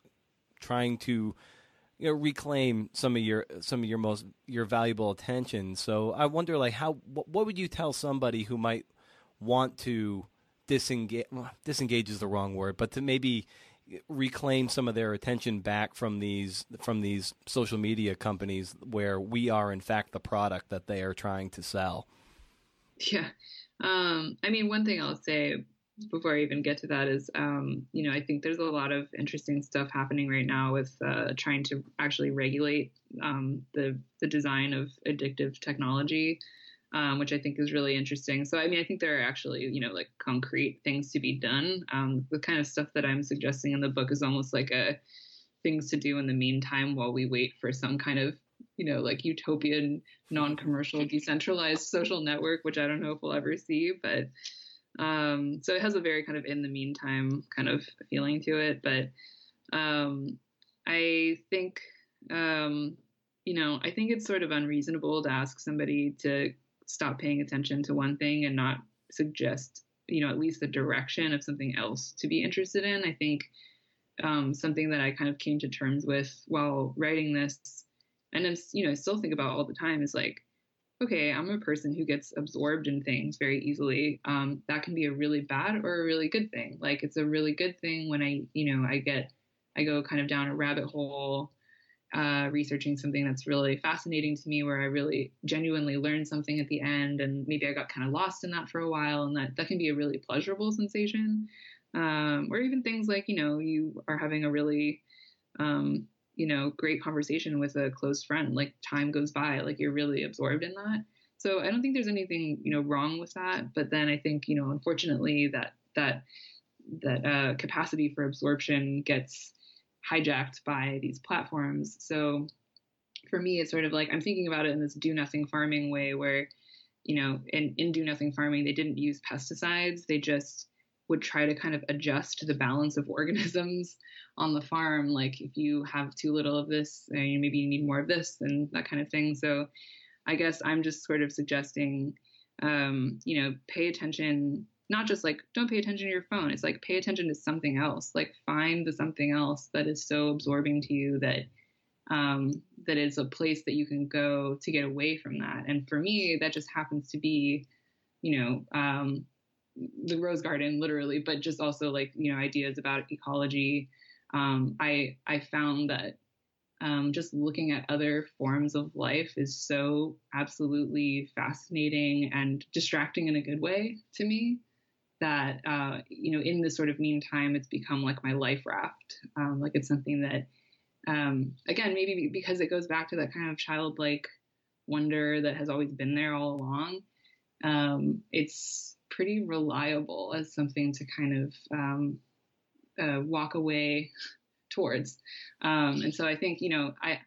trying to you know reclaim some of your some of your most your valuable attention. So I wonder like how what, would you tell somebody who might want to disengage disengage is the wrong word, but to maybe reclaim some of their attention back from these from these social media companies where we are in fact the product that they are trying to sell. Yeah. Um, I mean, one thing I'll say before I even get to that is, um, you know, I think there's a lot of interesting stuff happening right now with uh, trying to actually regulate um, the the design of addictive technology um, which I think is really interesting. So, I mean, I think there are actually, you know, like concrete things to be done. Um, the kind of stuff that I'm suggesting in the book is almost like a things to do in the meantime while we wait for some kind of, you know, like utopian, non-commercial, decentralized social network, which I don't know if we'll ever see, but um, so it has a very kind of in the meantime kind of feeling to it. But um, I think um, you know, I think it's sort of unreasonable to ask somebody to stop paying attention to one thing and not suggest you know at least the direction of something else to be interested in. I think um, something that i kind of came to terms with while writing this and then you know still think about all the time is like okay i'm a person who gets absorbed in things very easily. Um, that can be a really bad or a really good thing. Like it's a really good thing when i you know i get i go kind of down a rabbit hole uh, researching something that's really fascinating to me, where I really genuinely learned something at the end, and maybe I got kind of lost in that for a while, and that that can be a really pleasurable sensation. Um, or even things like you know you are having a really um, you know great conversation with a close friend, like time goes by, like you're really absorbed in that. So I don't think there's anything you know wrong with that, but then I think you know unfortunately that that that uh, capacity for absorption gets hijacked by these platforms. So for me, it's sort of like I'm thinking about it in this do nothing farming way where, you know, in, in do nothing farming, they didn't use pesticides. They just would try to kind of adjust the balance of [laughs] organisms on the farm. Like if you have too little of this, uh, maybe you need more of this and that kind of thing. So I guess I'm just sort of suggesting, um, you know, pay attention not just like don't pay attention to your phone. It's like pay attention to something else. Like find the something else that is so absorbing to you that um, that is a place that you can go to get away from that. And for me that just happens to be you know um, the rose garden literally but just also like you know ideas about ecology. Um, i i found that um, just looking at other forms of life is so absolutely fascinating and distracting in a good way to me that uh, you know in this sort of meantime it's become like my life raft. Um, like it's something that um, again maybe because it goes back to that kind of childlike wonder that has always been there all along um, it's pretty reliable as something to kind of um, uh, walk away towards. Um, and so i think you know i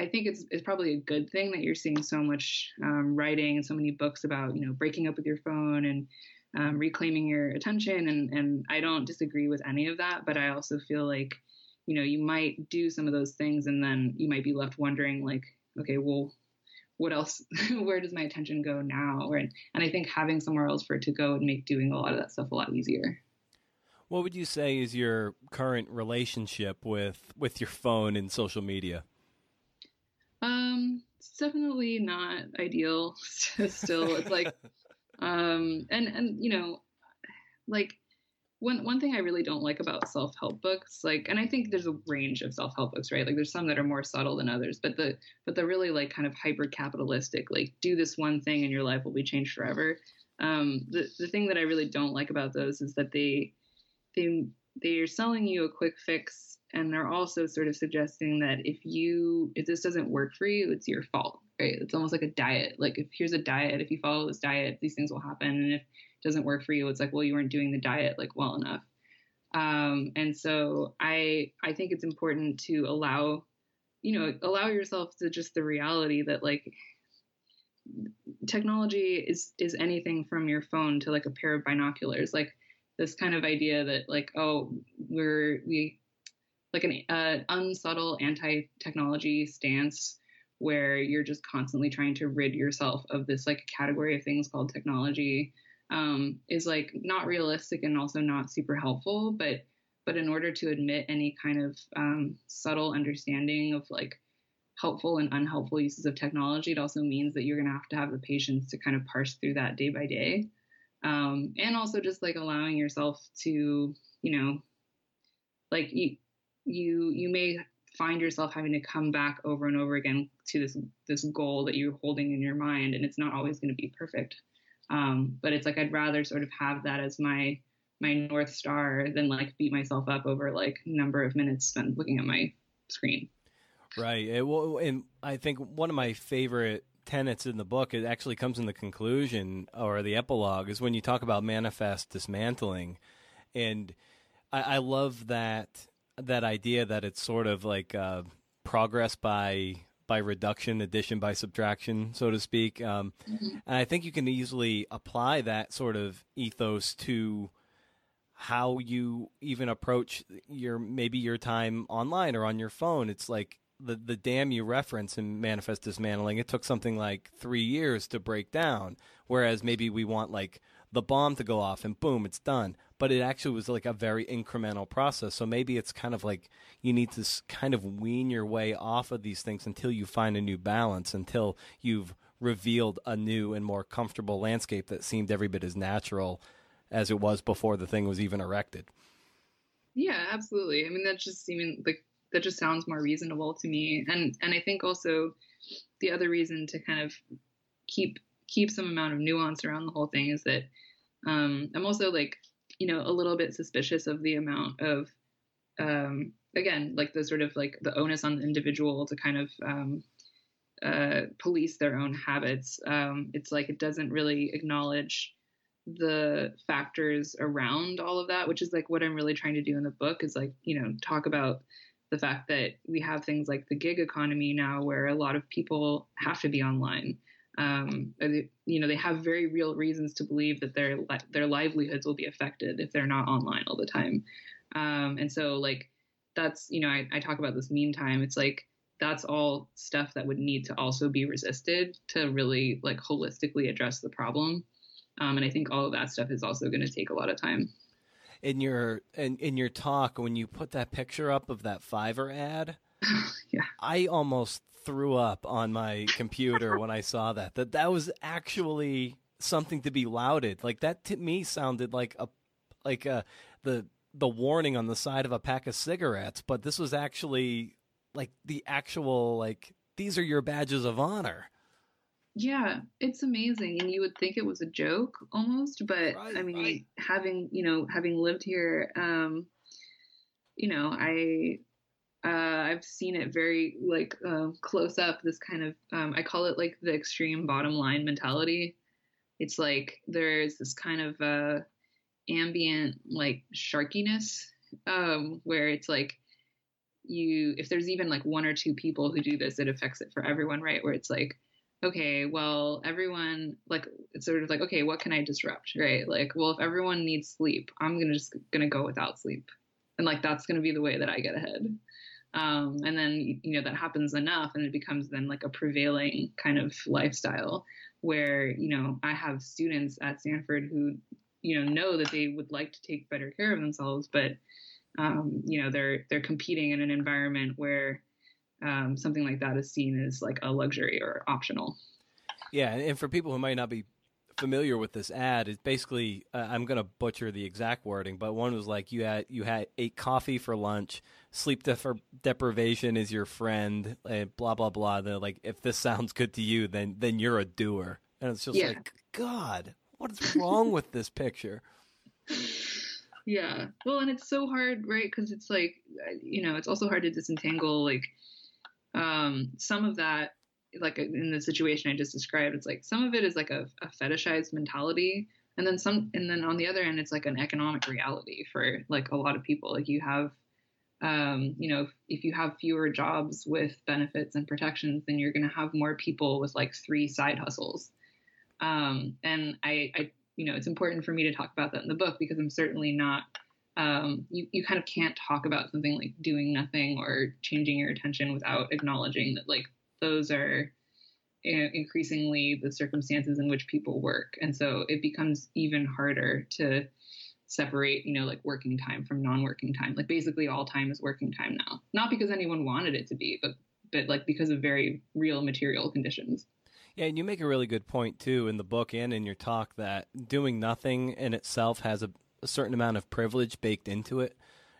I think it's it's probably a good thing that you're seeing so much um, writing and so many books about you know breaking up with your phone and um, reclaiming your attention. And, and I don't disagree with any of that, but I also feel like, you know, you might do some of those things and then you might be left wondering, like, okay, well, what else? [laughs] where does my attention go now? And, and I think having somewhere else for it to go would make doing a lot of that stuff a lot easier. What would you say is your current relationship with with your phone and social media? Um, it's definitely not ideal. [laughs] Still, it's like [laughs] um, and and you know, like one one thing I really don't like about self help books, like, and I think there's a range of self help books, right? Like, there's some that are more subtle than others, but the but the really like kind of hyper capitalistic, like, do this one thing and your life will be changed forever. Um, the the thing that I really don't like about those is that they they they are selling you a quick fix, and they're also sort of suggesting that if you if this doesn't work for you, it's your fault right? It's almost like a diet. Like if here's a diet, if you follow this diet, these things will happen. And if it doesn't work for you, it's like, well, you weren't doing the diet like well enough. Um, and so I I think it's important to allow, you know, allow yourself to just the reality that like technology is is anything from your phone to like a pair of binoculars. Like this kind of idea that like oh we're we like an uh, unsubtle anti-technology stance where you're just constantly trying to rid yourself of this like category of things called technology um, is like not realistic and also not super helpful. But but in order to admit any kind of um, subtle understanding of like helpful and unhelpful uses of technology it also means that you're going to have to have the patience to kind of parse through that day by day. Um, and also just like allowing yourself to you know like you you you may find yourself having to come back over and over again to this this goal that you're holding in your mind and it's not always going to be perfect. Um, but it's like i'd rather sort of have that as my my north star than like beat myself up over like number of minutes spent looking at my screen. Right. It, well, and i think one of my favorite tenets in the book it actually comes in the conclusion or the epilogue is when you talk about manifest dismantling. And I, I love that that idea that it's sort of like uh, progress by by reduction, addition by subtraction, so to speak. Um, mm-hmm. And I think you can easily apply that sort of ethos to how you even approach your maybe your time online or on your phone. It's like the the dam you reference in manifest dismantling. It took something like three years to break down, whereas maybe we want like the bomb to go off and boom, it's done but it actually was like a very incremental process. So maybe it's kind of like you need to kind of wean your way off of these things until you find a new balance, until you've revealed a new and more comfortable landscape that seemed every bit as natural as it was before the thing was even erected. Yeah, absolutely. I mean, that just even like that just sounds more reasonable to me, and and I think also the other reason to kind of keep keep some amount of nuance around the whole thing is that um, I'm also like you know, a little bit suspicious of the amount of, um, again, like the sort of like the onus on the individual to kind of um, uh, police their own habits. Um, it's like it doesn't really acknowledge the factors around all of that, which is like what I'm really trying to do in the book is like, you know, talk about the fact that we have things like the gig economy now where a lot of people have to be online. Um, you know, they have very real reasons to believe that their their livelihoods will be affected if they're not online all the time. Um, and so, like, that's you know, I, I talk about this meantime. It's like that's all stuff that would need to also be resisted to really like holistically address the problem. Um, and I think all of that stuff is also going to take a lot of time. In your in, in your talk, when you put that picture up of that Fiverr ad, [laughs] yeah, I almost threw up on my computer when I saw that. That that was actually something to be lauded. Like that to me sounded like a like a the the warning on the side of a pack of cigarettes, but this was actually like the actual like these are your badges of honor. Yeah, it's amazing, and you would think it was a joke almost, but right, I mean, right. having you know having lived here, um, you know, I uh, I've seen it very like uh, close up. This kind of um, I call it like the extreme bottom line mentality. It's like there's this kind of uh, ambient like sharkiness um, where it's like you if there's even like one or two people who do this, it affects it for everyone, right? Where it's like okay, well, everyone like it's sort of like, okay, what can I disrupt, right? Like, well, if everyone needs sleep, I'm gonna just gonna go without sleep, and like that's gonna be the way that I get ahead. Um, and then you know that happens enough, and it becomes then like a prevailing kind of lifestyle where you know I have students at Stanford who you know know that they would like to take better care of themselves, but um, you know they're they're competing in an environment where um, something like that is seen as like a luxury or optional. Yeah, and for people who might not be familiar with this ad, it's basically uh, I'm going to butcher the exact wording, but one was like you had you had ate coffee for lunch, sleep def- deprivation is your friend, and blah blah blah. They're like, if this sounds good to you, then then you're a doer, and it's just yeah. like, God, what is [laughs] wrong with this picture? Yeah, well, and it's so hard, right? Because it's like, uh, you know, it's also hard to disentangle like um, some of that like in the situation I just described, it's like some of it is like a, a, fetishized mentality, and then some, and then on the other end, it's like an economic reality for like a lot of people. Like you have, um, you know, if, if you have fewer jobs with benefits and protections, then you're going to have more people with like three side hustles. Um, and I, I, you know, it's important for me to talk about that in the book because I'm certainly not um, you, you kind of can't talk about something like doing nothing or changing your attention without acknowledging that like those are increasingly the circumstances in which people work and so it becomes even harder to separate you know like working time from non-working time like basically all time is working time now not because anyone wanted it to be but but like because of very real material conditions yeah, and you make a really good point too in the book and in your talk that doing nothing in itself has a a certain amount of privilege baked into it.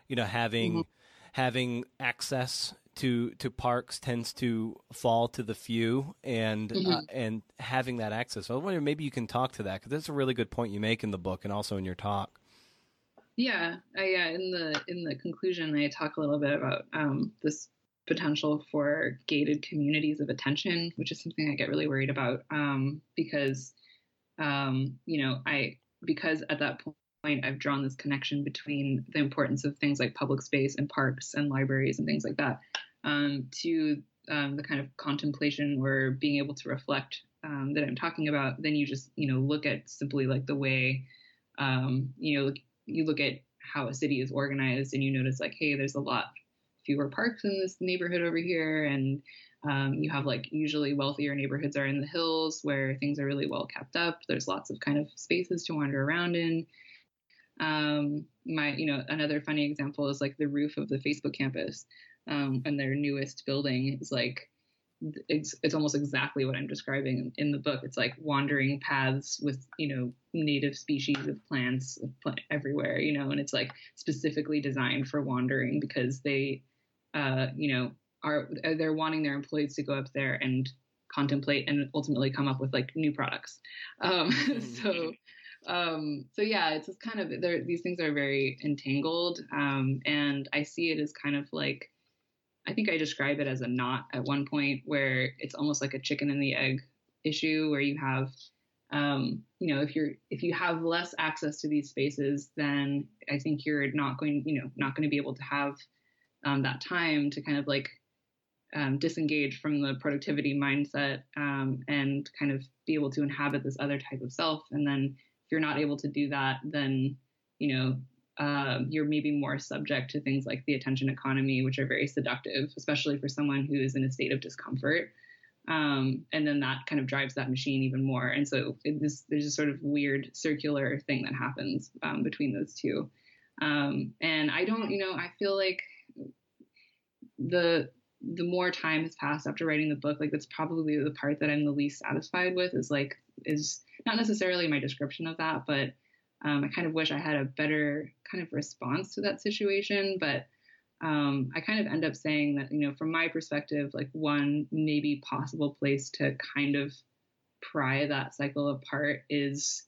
You know, having mm-hmm. having access to to parks tends to fall to the few, and uh, mm-hmm. uh, and having that access. So I wonder maybe you can talk to that because that's a really good point you make in the book and also in your talk. Yeah, I, yeah. In the in the conclusion, I talk a little bit about um, this potential for gated communities of attention, which is something I get really worried about um, because um, you know I because at that point, I've drawn this connection between the importance of things like public space and parks and libraries and things like that um, to um, the kind of contemplation or being able to reflect um, that I'm talking about. Then you just, you know, look at simply like the way, um, you know, you look at how a city is organized and you notice like, hey, there's a lot fewer parks in this neighborhood over here and um, you have like usually wealthier neighborhoods are in the hills where things are really well kept up. There's lots of kind of spaces to wander around in. Um, my, you know, another funny example is like the roof of the Facebook campus, um, and their newest building is like it's, it's almost exactly what I'm describing in the book. It's like wandering paths with, you know, native species of plants everywhere, you know, and it's like specifically designed for wandering because they, uh, you know, are they're wanting their employees to go up there and contemplate and ultimately come up with like new products. Um, [laughs] so um, so yeah, it's just kind of these things are very entangled, um, and I see it as kind of like I think I describe it as a knot at one point where it's almost like a chicken and the egg issue where you have um, you know, if you're if you have less access to these spaces, then I think you're not going, you know, not going to be able to have um, that time to kind of like um, disengage from the productivity mindset um, and kind of be able to inhabit this other type of self. And then if you're not able to do that, then you know uh, you're maybe more subject to things like the attention economy, which are very seductive, especially for someone who is in a state of discomfort. Um, and then that kind of drives that machine even more. And so it, this, there's a sort of weird circular thing that happens um, between those two. Um, and I don't, you know, I feel like the the more time has passed after writing the book, like that's probably the part that I'm the least satisfied with is like is not necessarily my description of that, but um, I kind of wish I had a better kind of response to that situation. But um, I kind of end up saying that, you know, from my perspective, like one maybe possible place to kind of pry that cycle apart is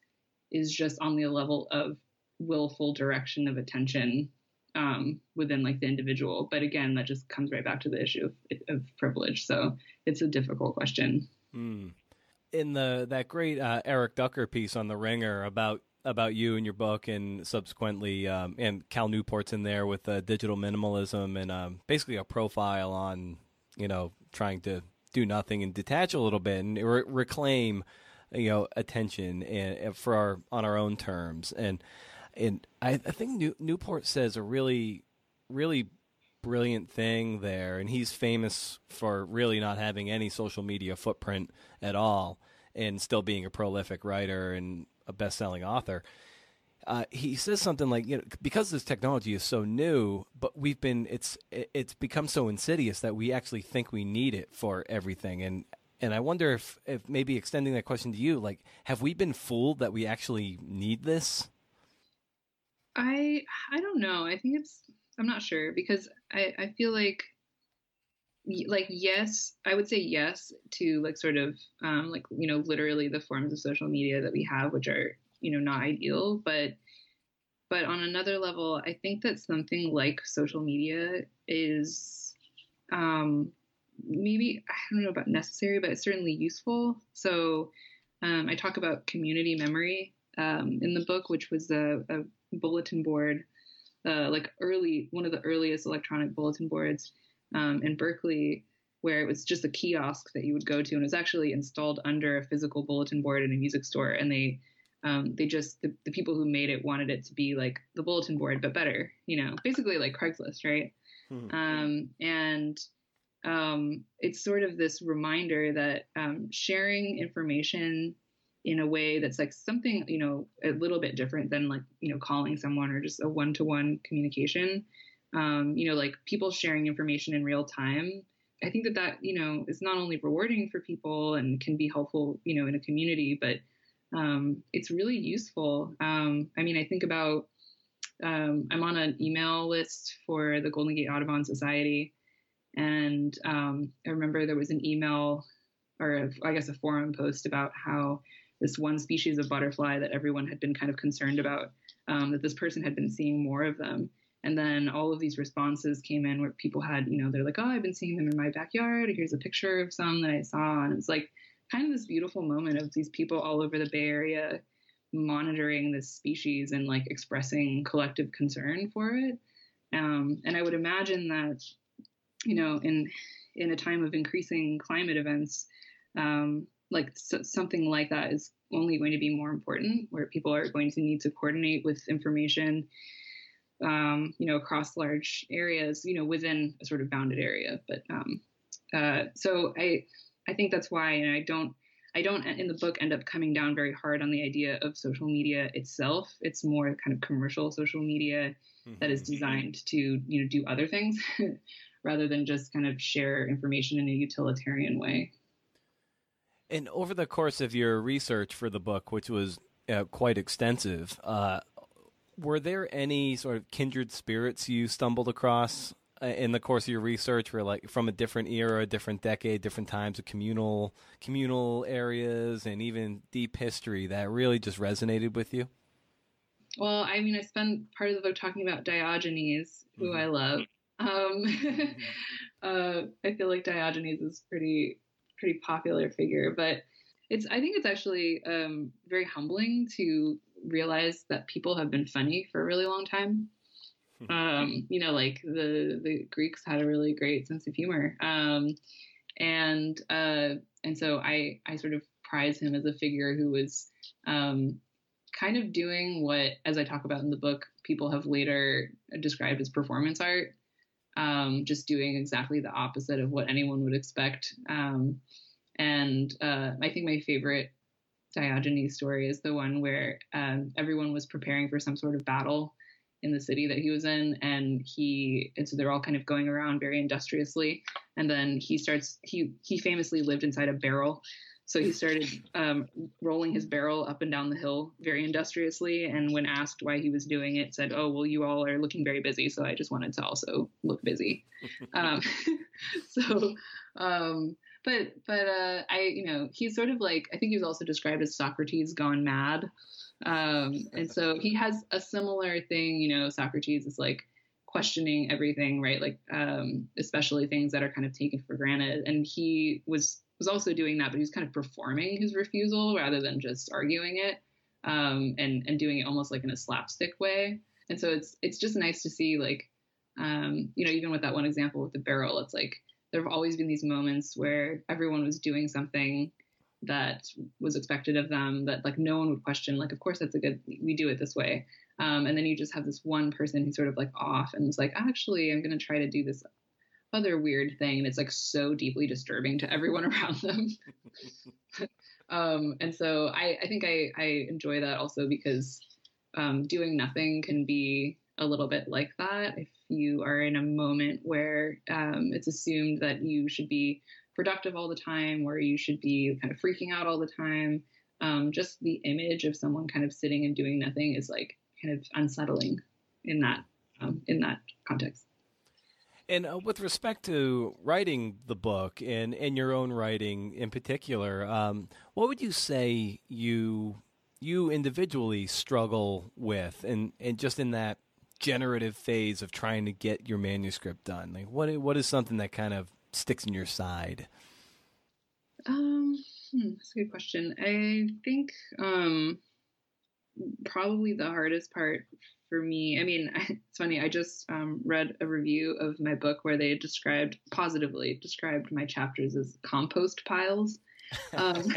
is just on the level of willful direction of attention um, within like the individual. But again, that just comes right back to the issue of, of privilege. So it's a difficult question. Mm. In the that great uh, Eric Ducker piece on the Ringer about about you and your book, and subsequently, um, and Cal Newport's in there with uh, digital minimalism and um, basically a profile on you know trying to do nothing and detach a little bit and re- reclaim you know attention and, and for our on our own terms. And and I, I think New, Newport says a really really brilliant thing there. And he's famous for really not having any social media footprint at all and still being a prolific writer and a best-selling author. Uh, he says something like, you know, because this technology is so new, but we've been it's it's become so insidious that we actually think we need it for everything. And and I wonder if if maybe extending that question to you, like, have we been fooled that we actually need this? I I don't know. I think it's I'm not sure because I I feel like like yes i would say yes to like sort of um, like you know literally the forms of social media that we have which are you know not ideal but but on another level i think that something like social media is um, maybe i don't know about necessary but it's certainly useful. So um, i talk about community memory um, in the book which was a, a bulletin board uh, like early one of the earliest electronic bulletin boards um, in Berkeley where it was just a kiosk that you would go to, and it was actually installed under a physical bulletin board in a music store. And they um, they just the, the people who made it wanted it to be like the bulletin board, but better, you know, basically like Craigslist, right? Mm-hmm. Um, and um, it's sort of this reminder that um, sharing information in a way that's like something you know a little bit different than like you know calling someone or just a one-to-one communication um, you know, like people sharing information in real time. I think that that, you know, is not only rewarding for people and can be helpful, you know, in a community, but um, it's really useful. Um, I mean, I think about, um, I'm on an email list for the Golden Gate Audubon Society. And um, I remember there was an email or a, I guess a forum post about how this one species of butterfly that everyone had been kind of concerned about, um, that this person had been seeing more of them. And then all of these responses came in where people had, you know, they're like, oh, I've been seeing them in my backyard. Here's a picture of some that I saw. And it's like kind of this beautiful moment of these people all over the Bay Area monitoring this species and like expressing collective concern for it. Um, and I would imagine that, you know, in in a time of increasing climate events, um, like so, something like that is only going to be more important, where people are going to need to coordinate with information um, you know, across large areas, you know, within a sort of bounded area. But um, uh, so I, I think that's why, and I don't, I don't in the book end up coming down very hard on the idea of social media itself. It's more kind of commercial social media mm-hmm. that is designed to, you know, do other things [laughs] rather than just kind of share information in a utilitarian way. And over the course of your research for the book, which was uh, quite extensive, uh, were there any sort of kindred spirits you stumbled across uh, in the course of your research were like from a different era, a different decade, different times of communal communal areas and even deep history that really just resonated with you? Well, I mean, I spent part of the book talking about Diogenes, who mm-hmm. I love. Um, [laughs] uh, I feel like Diogenes is pretty pretty popular figure, but it's I think it's actually um, very humbling to realize that people have been funny for a really long time. Hmm. Um, you know, like the the Greeks had a really great sense of humor, um, and uh, and so I I sort of prize him as a figure who was um, kind of doing what, as I talk about in the book, people have later described as performance art. Um, just doing exactly the opposite of what anyone would expect. Um, and uh, I think my favorite Diogenes story is the one where um, everyone was preparing for some sort of battle in the city that he was in, and he and so they're all kind of going around very industriously, and then he starts he he famously lived inside a barrel. So he started um, rolling his barrel up and down the hill very industriously. And when asked why he was doing it, said, "Oh, well, you all are looking very busy, so I just wanted to also look busy." [laughs] um, [laughs] so, um, but but uh, I you know he's sort of like I think he was also described as Socrates gone mad, um, and so he has a similar thing. You know, Socrates is like questioning everything, right? Like um, especially things that are kind of taken for granted, and he was was also doing that, but he was kind of performing his refusal rather than just arguing it, um, and and doing it almost like in a slapstick way. And so it's it's just nice to see like um, you know even with that one example with the barrel, it's like there have always been these moments where everyone was doing something that was expected of them that like no one would question like of course that's a good we do it this way. Um, and then you just have this one person who's sort of like off and is like actually i'm going to try to do this other weird thing. And it's like so deeply disturbing to everyone [laughs] around them. [laughs] Um, and so I, I think I, I enjoy that also because um, doing nothing can be a little bit like that you are in a moment where um, it's assumed that you should be productive all the time, where you should be kind of freaking out all the time. Um, just the image of someone kind of sitting and doing nothing is like kind of unsettling in that um, in that context. And uh, with respect to writing the book and in your own writing in particular, um, what would you say you you individually struggle with, and and just in that generative phase of trying to get your manuscript done? Like, what what is something that kind of sticks in your side? Um, hmm, that's a good question. I think um, probably the hardest part for me. I mean, [laughs] it's funny. I just um, read a review of my book where they described positively described my chapters as compost piles. [laughs] um,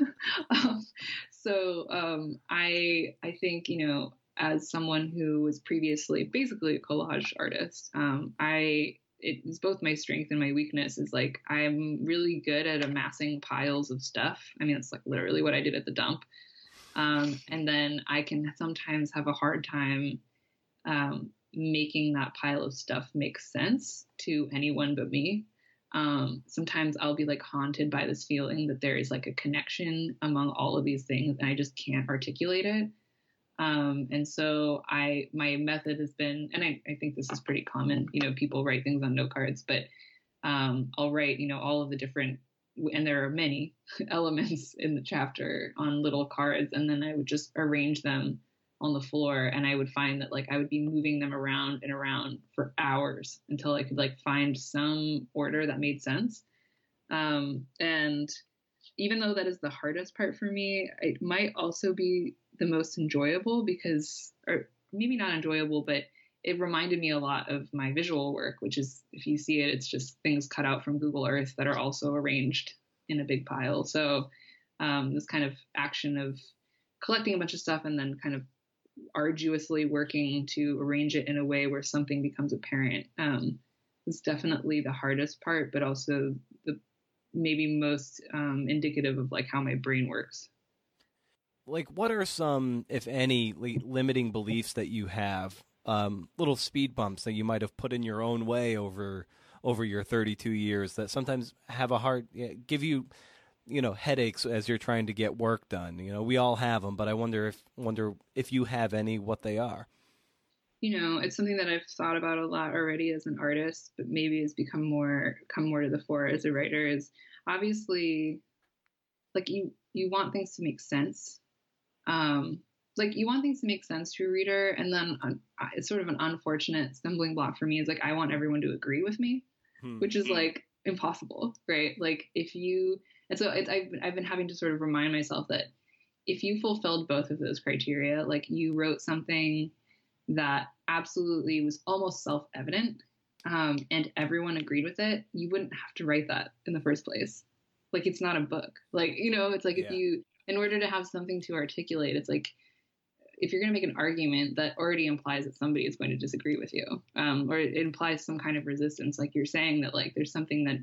[laughs] um, so um, I I think you know as someone who was previously basically a collage artist, um, I it's both my strength and my weakness is like I'm really good at amassing piles of stuff. I mean, it's like literally what I did at the dump. Um, and then I can sometimes have a hard time um, making that pile of stuff make sense to anyone but me. Um, sometimes I'll be like haunted by this feeling that there is like a connection among all of these things, and I just can't articulate it. Um, and so I, my method has been, and I, I, think this is pretty common, you know, people write things on note cards, but um, I'll write, you know, all of the different, and there are many [laughs] elements in the chapter on little cards, and then I would just arrange them on the floor, and I would find that like I would be moving them around and around for hours until I could like find some order that made sense. Um, and even though that is the hardest part for me, it might also be the most enjoyable because, or maybe not enjoyable, but it reminded me a lot of my visual work, which is, if you see it, it's just things cut out from Google Earth that are also arranged in a big pile. So, um, this kind of action of collecting a bunch of stuff and then kind of arduously working to arrange it in a way where something becomes apparent um, is definitely the hardest part, but also the maybe most um, indicative of like how my brain works like what are some if any limiting beliefs that you have um, little speed bumps that you might have put in your own way over over your 32 years that sometimes have a hard give you you know headaches as you're trying to get work done? You know we all have them but i wonder if wonder if you have any what they are. You know it's something that i've thought about a lot already as an artist but maybe has become more come more to the fore as a writer is obviously like you you want things to make sense um, like you want things to make sense to a reader, and then uh, it's sort of an unfortunate stumbling block for me is like I want everyone to agree with me, hmm. which is like impossible, right? Like if you And so it, I've, I've been having to sort of remind myself that if you fulfilled both of those criteria, like you wrote something that absolutely was almost self evident um, and everyone agreed with it, you wouldn't have to write that in the first place. Like it's not a book. Like, you know, it's like yeah. if you, in order to have something to articulate, it's like if you're going to make an argument that already implies that somebody is going to disagree with you, um, or it implies some kind of resistance, like you're saying that like there's something that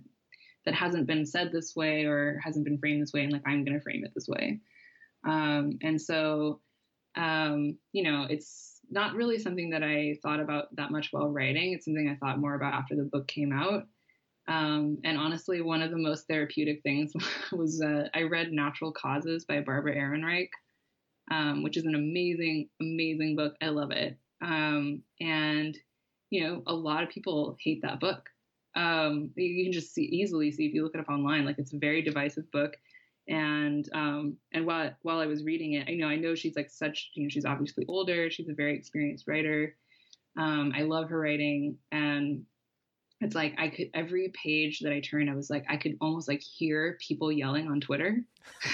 that hasn't been said this way or hasn't been framed this way, and like I'm going to frame it this way. Um, and so, um, you know, it's not really something that I thought about that much while writing. It's something I thought more about after the book came out. Um, and honestly, one of the most therapeutic things [laughs] was uh, I read Natural Causes by Barbara Ehrenreich, um, which is an amazing, amazing book. I love it. Um, and, you know, a lot of people hate that book. Um, you can just see easily see if you look it up online, like it's a very divisive book. And um, and while while I was reading it, I know I know she's like such you know she's obviously older. She's a very experienced writer. Um, I love her writing, and it's like I could every page that I turned, I was like I could almost like hear people yelling on Twitter. [laughs]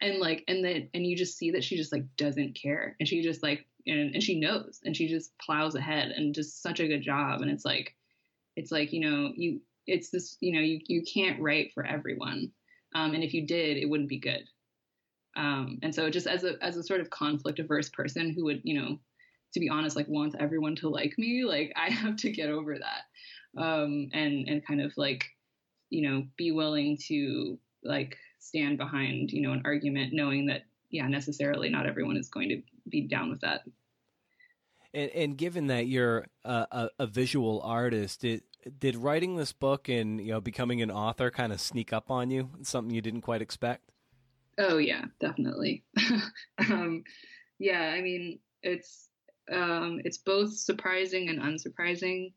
and like and then and you just see that she just like doesn't care. And she just like and, and she knows. And she just plows ahead and does such a good job. And it's like it's like you know you it's this you know you you can't write for everyone. Um, and if you did it wouldn't be good. Um, and so just as a as a sort of conflict averse person who would you know to be honest like wants everyone to like me like i [laughs] have to get over that. Um, and and kind of like you know be willing to like stand behind you know an argument knowing that yeah necessarily not everyone is going to be down with that. And, and given that you're a, a, a visual artist did did writing this book and you know becoming an author kind of sneak up on you? Something you didn't quite expect? Oh yeah definitely. [laughs] Um, yeah i mean it's um, it's both surprising and unsurprising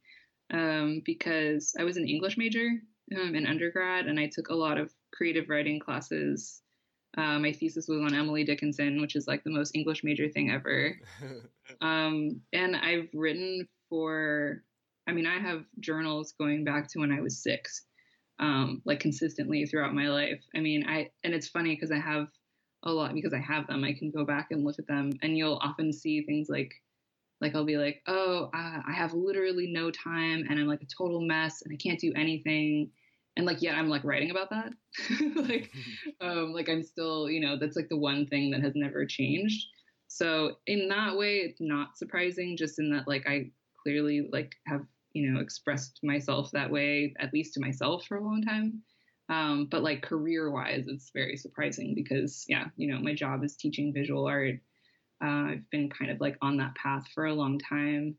um, because i was an english major um, in undergrad and i took a lot of creative writing classes. Uh, my thesis was on Emily Dickinson, which is like the most English major thing ever. [laughs] um, and I've written for, I mean, I have journals going back to when I was six, um, like consistently throughout my life. I mean, I, and it's funny because I have a lot, because I have them, I can go back and look at them, and you'll often see things like, like I'll be like, oh, uh, I have literally no time, and I'm like a total mess, and I can't do anything. And like yet i'm like writing about that. [laughs] Like [laughs] um like i'm still you know that's like the one thing that has never changed. So in that way it's not surprising just in that like i clearly like have you know expressed myself that way at least to myself for a long time. Um, but like career wise it's very surprising because yeah you know my job is teaching visual art uh, i've been kind of like on that path for a long time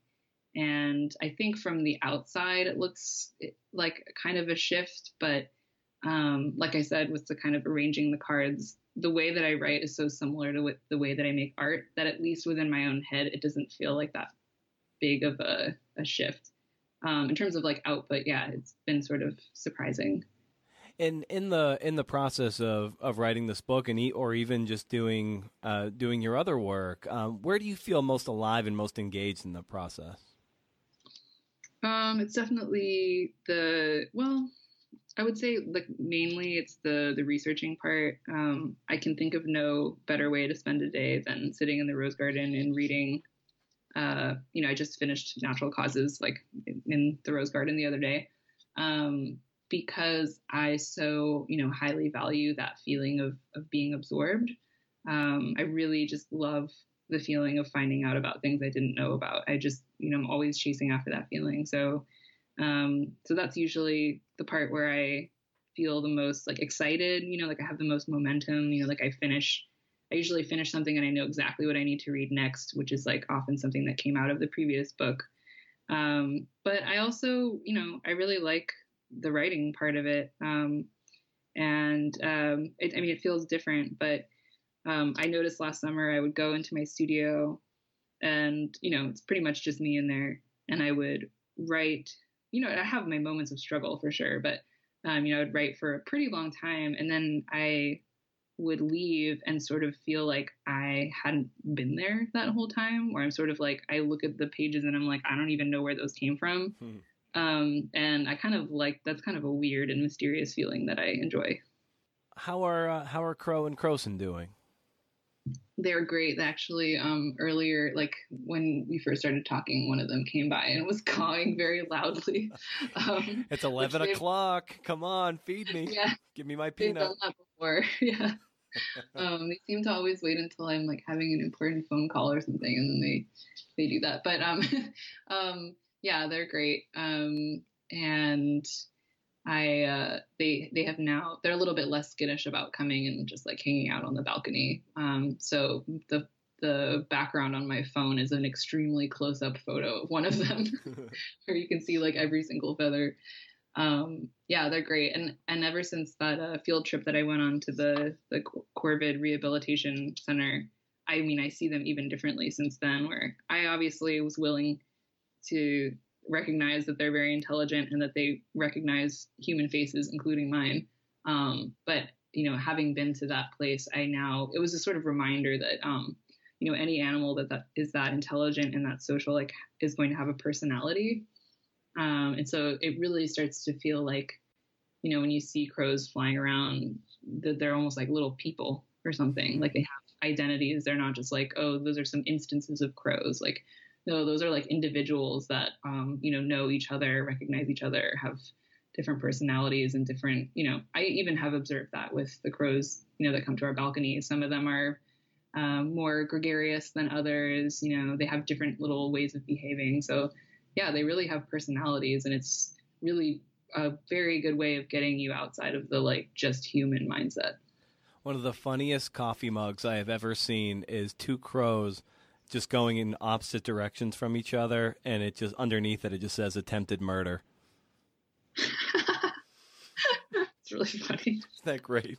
and I think from the outside, it looks like kind of a shift. But um, like I said, with the kind of arranging the cards, the way that I write is so similar to the way that I make art that at least within my own head, it doesn't feel like that big of a, a shift. Um, in terms of like output, yeah, it's been sort of surprising. And in the in the process of, of writing this book, and or even just doing uh, doing your other work, um, where do you feel most alive and most engaged in the process? Um, it's definitely the well, I would say like mainly it's the the researching part. Um, I can think of no better way to spend a day than sitting in the rose garden and reading. Uh, you know, I just finished Natural Causes like in, in the rose garden the other day, um, because I so you know highly value that feeling of of being absorbed. Um, I really just love the feeling of finding out about things I didn't know about. I just, you know, I'm always chasing after that feeling. So, um, so that's usually the part where I feel the most like excited, you know, like I have the most momentum, you know, like I finish, I usually finish something and I know exactly what I need to read next, which is like often something that came out of the previous book. Um, but I also, you know, I really like the writing part of it. Um, and um, it, I mean, it feels different, but um, I noticed last summer I would go into my studio and, you know, it's pretty much just me in there. And I would write, you know, I have my moments of struggle for sure, but, um, you know, I'd write for a pretty long time. And then I would leave and sort of feel like I hadn't been there that whole time, where I'm sort of like, I look at the pages and I'm like, I don't even know where those came from. Hmm. Um, and I kind of like that's kind of a weird and mysterious feeling that I enjoy. How are uh, how are Crow and Croson doing? They're great. Actually, um, earlier, like when we first started talking, one of them came by and was [laughs] cawing very loudly. [laughs] Um, it's eleven o'clock. Come on, feed me. Yeah, give me my peanut. They've done that before. [laughs] Yeah. um, they seem to always wait until I'm like having an important phone call or something, and then they they do that. But um, um, yeah, they're great. Um, and I uh, they they have now they're a little bit less skittish about coming and just like hanging out on the balcony. Um, so the the background on my phone is an extremely close up photo of one of them, [laughs] [laughs] where you can see like every single feather. Um, yeah, they're great. And and ever since that uh, field trip that I went on to the the Corvid Rehabilitation Center, I mean, I see them even differently since then. Where I obviously was willing to recognize that they're very intelligent and that they recognize human faces, including mine. Um, but you know, having been to that place, I now it was a sort of reminder that um, you know any animal that that is that intelligent and that social like is going to have a personality. Um, and so it really starts to feel like, you know, when you see crows flying around, that they're almost like little people or something. Like they have identities. They're not just like, oh, those are some instances of crows. Like no, those are like individuals that um, you know know each other, recognize each other, have different personalities and different. You know, I even have observed that with the crows. You know, that come to our balcony. Some of them are um, more gregarious than others. You know, they have different little ways of behaving. So, yeah, they really have personalities, and it's really a very good way of getting you outside of the like just human mindset. One of the funniest coffee mugs I have ever seen is two crows just going in opposite directions from each other, and it just underneath it, it just says attempted murder. [laughs] it's really funny. Isn't that great?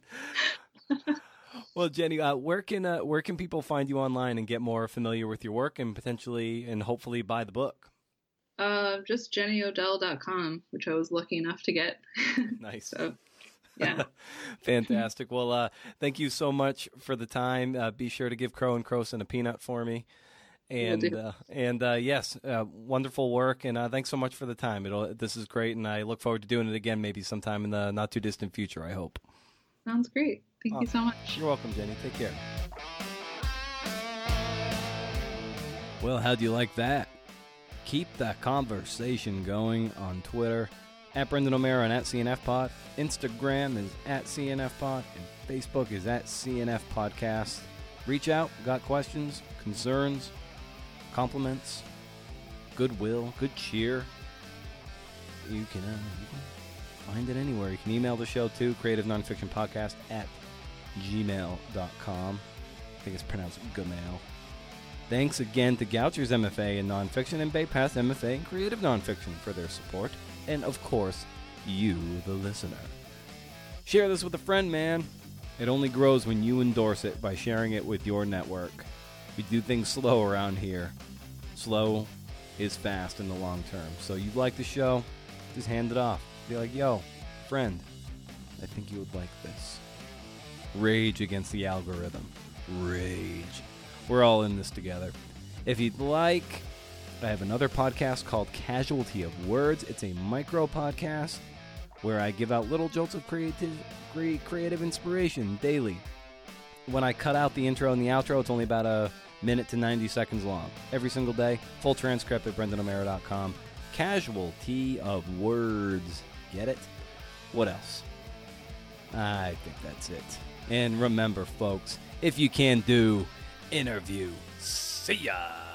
well, Jenny, uh, where can uh, where can people find you online and get more familiar with your work and potentially and hopefully buy the book? Uh, just jennyodell.com, which I was lucky enough to get. [laughs] nice. so yeah. [laughs] Fantastic. Well, uh, thank you so much for the time. Uh, be sure to give Crow and Croson a peanut for me. And uh, and uh, yes, uh, wonderful work, and uh, thanks so much for the time. It'll this is great, and I look forward to doing it again, maybe sometime in the not too distant future. I hope. Sounds great. Thank you so much. You're welcome, Jenny. Take care. Well, how do you like that? Keep that conversation going on Twitter at Brendan O'Meara and at CNF Pod. Instagram is at CNF Pod, and Facebook is at CNF Podcast. Reach out, got questions, concerns, compliments, goodwill, good cheer. You can, uh, you can find it anywhere. You can email the show too, creative nonfiction podcast at gmail.com. I think it's pronounced Gmail. Thanks again to Goucher's MFA in Nonfiction and Bay Path MFA in Creative Nonfiction for their support and of course, you, the listener. Share this with a friend, man. It only grows when you endorse it by sharing it with your network. We do things slow around here. Slow is fast in the long term. So you like the show, just hand it off. Be like, yo, friend, I think you would like this. Rage against the algorithm. Rage. We're all in this together. If you'd like, I have another podcast called Casualty of Words. It's a micro podcast where I give out little jolts of creative, creative inspiration daily. When I cut out the intro and the outro, it's only about a minute to 90 seconds long. Every single day. Full transcript at brendanomeara.com. Casualty of Words. Get it? What else? I think that's it. And remember, folks, if you can do, interview. See ya!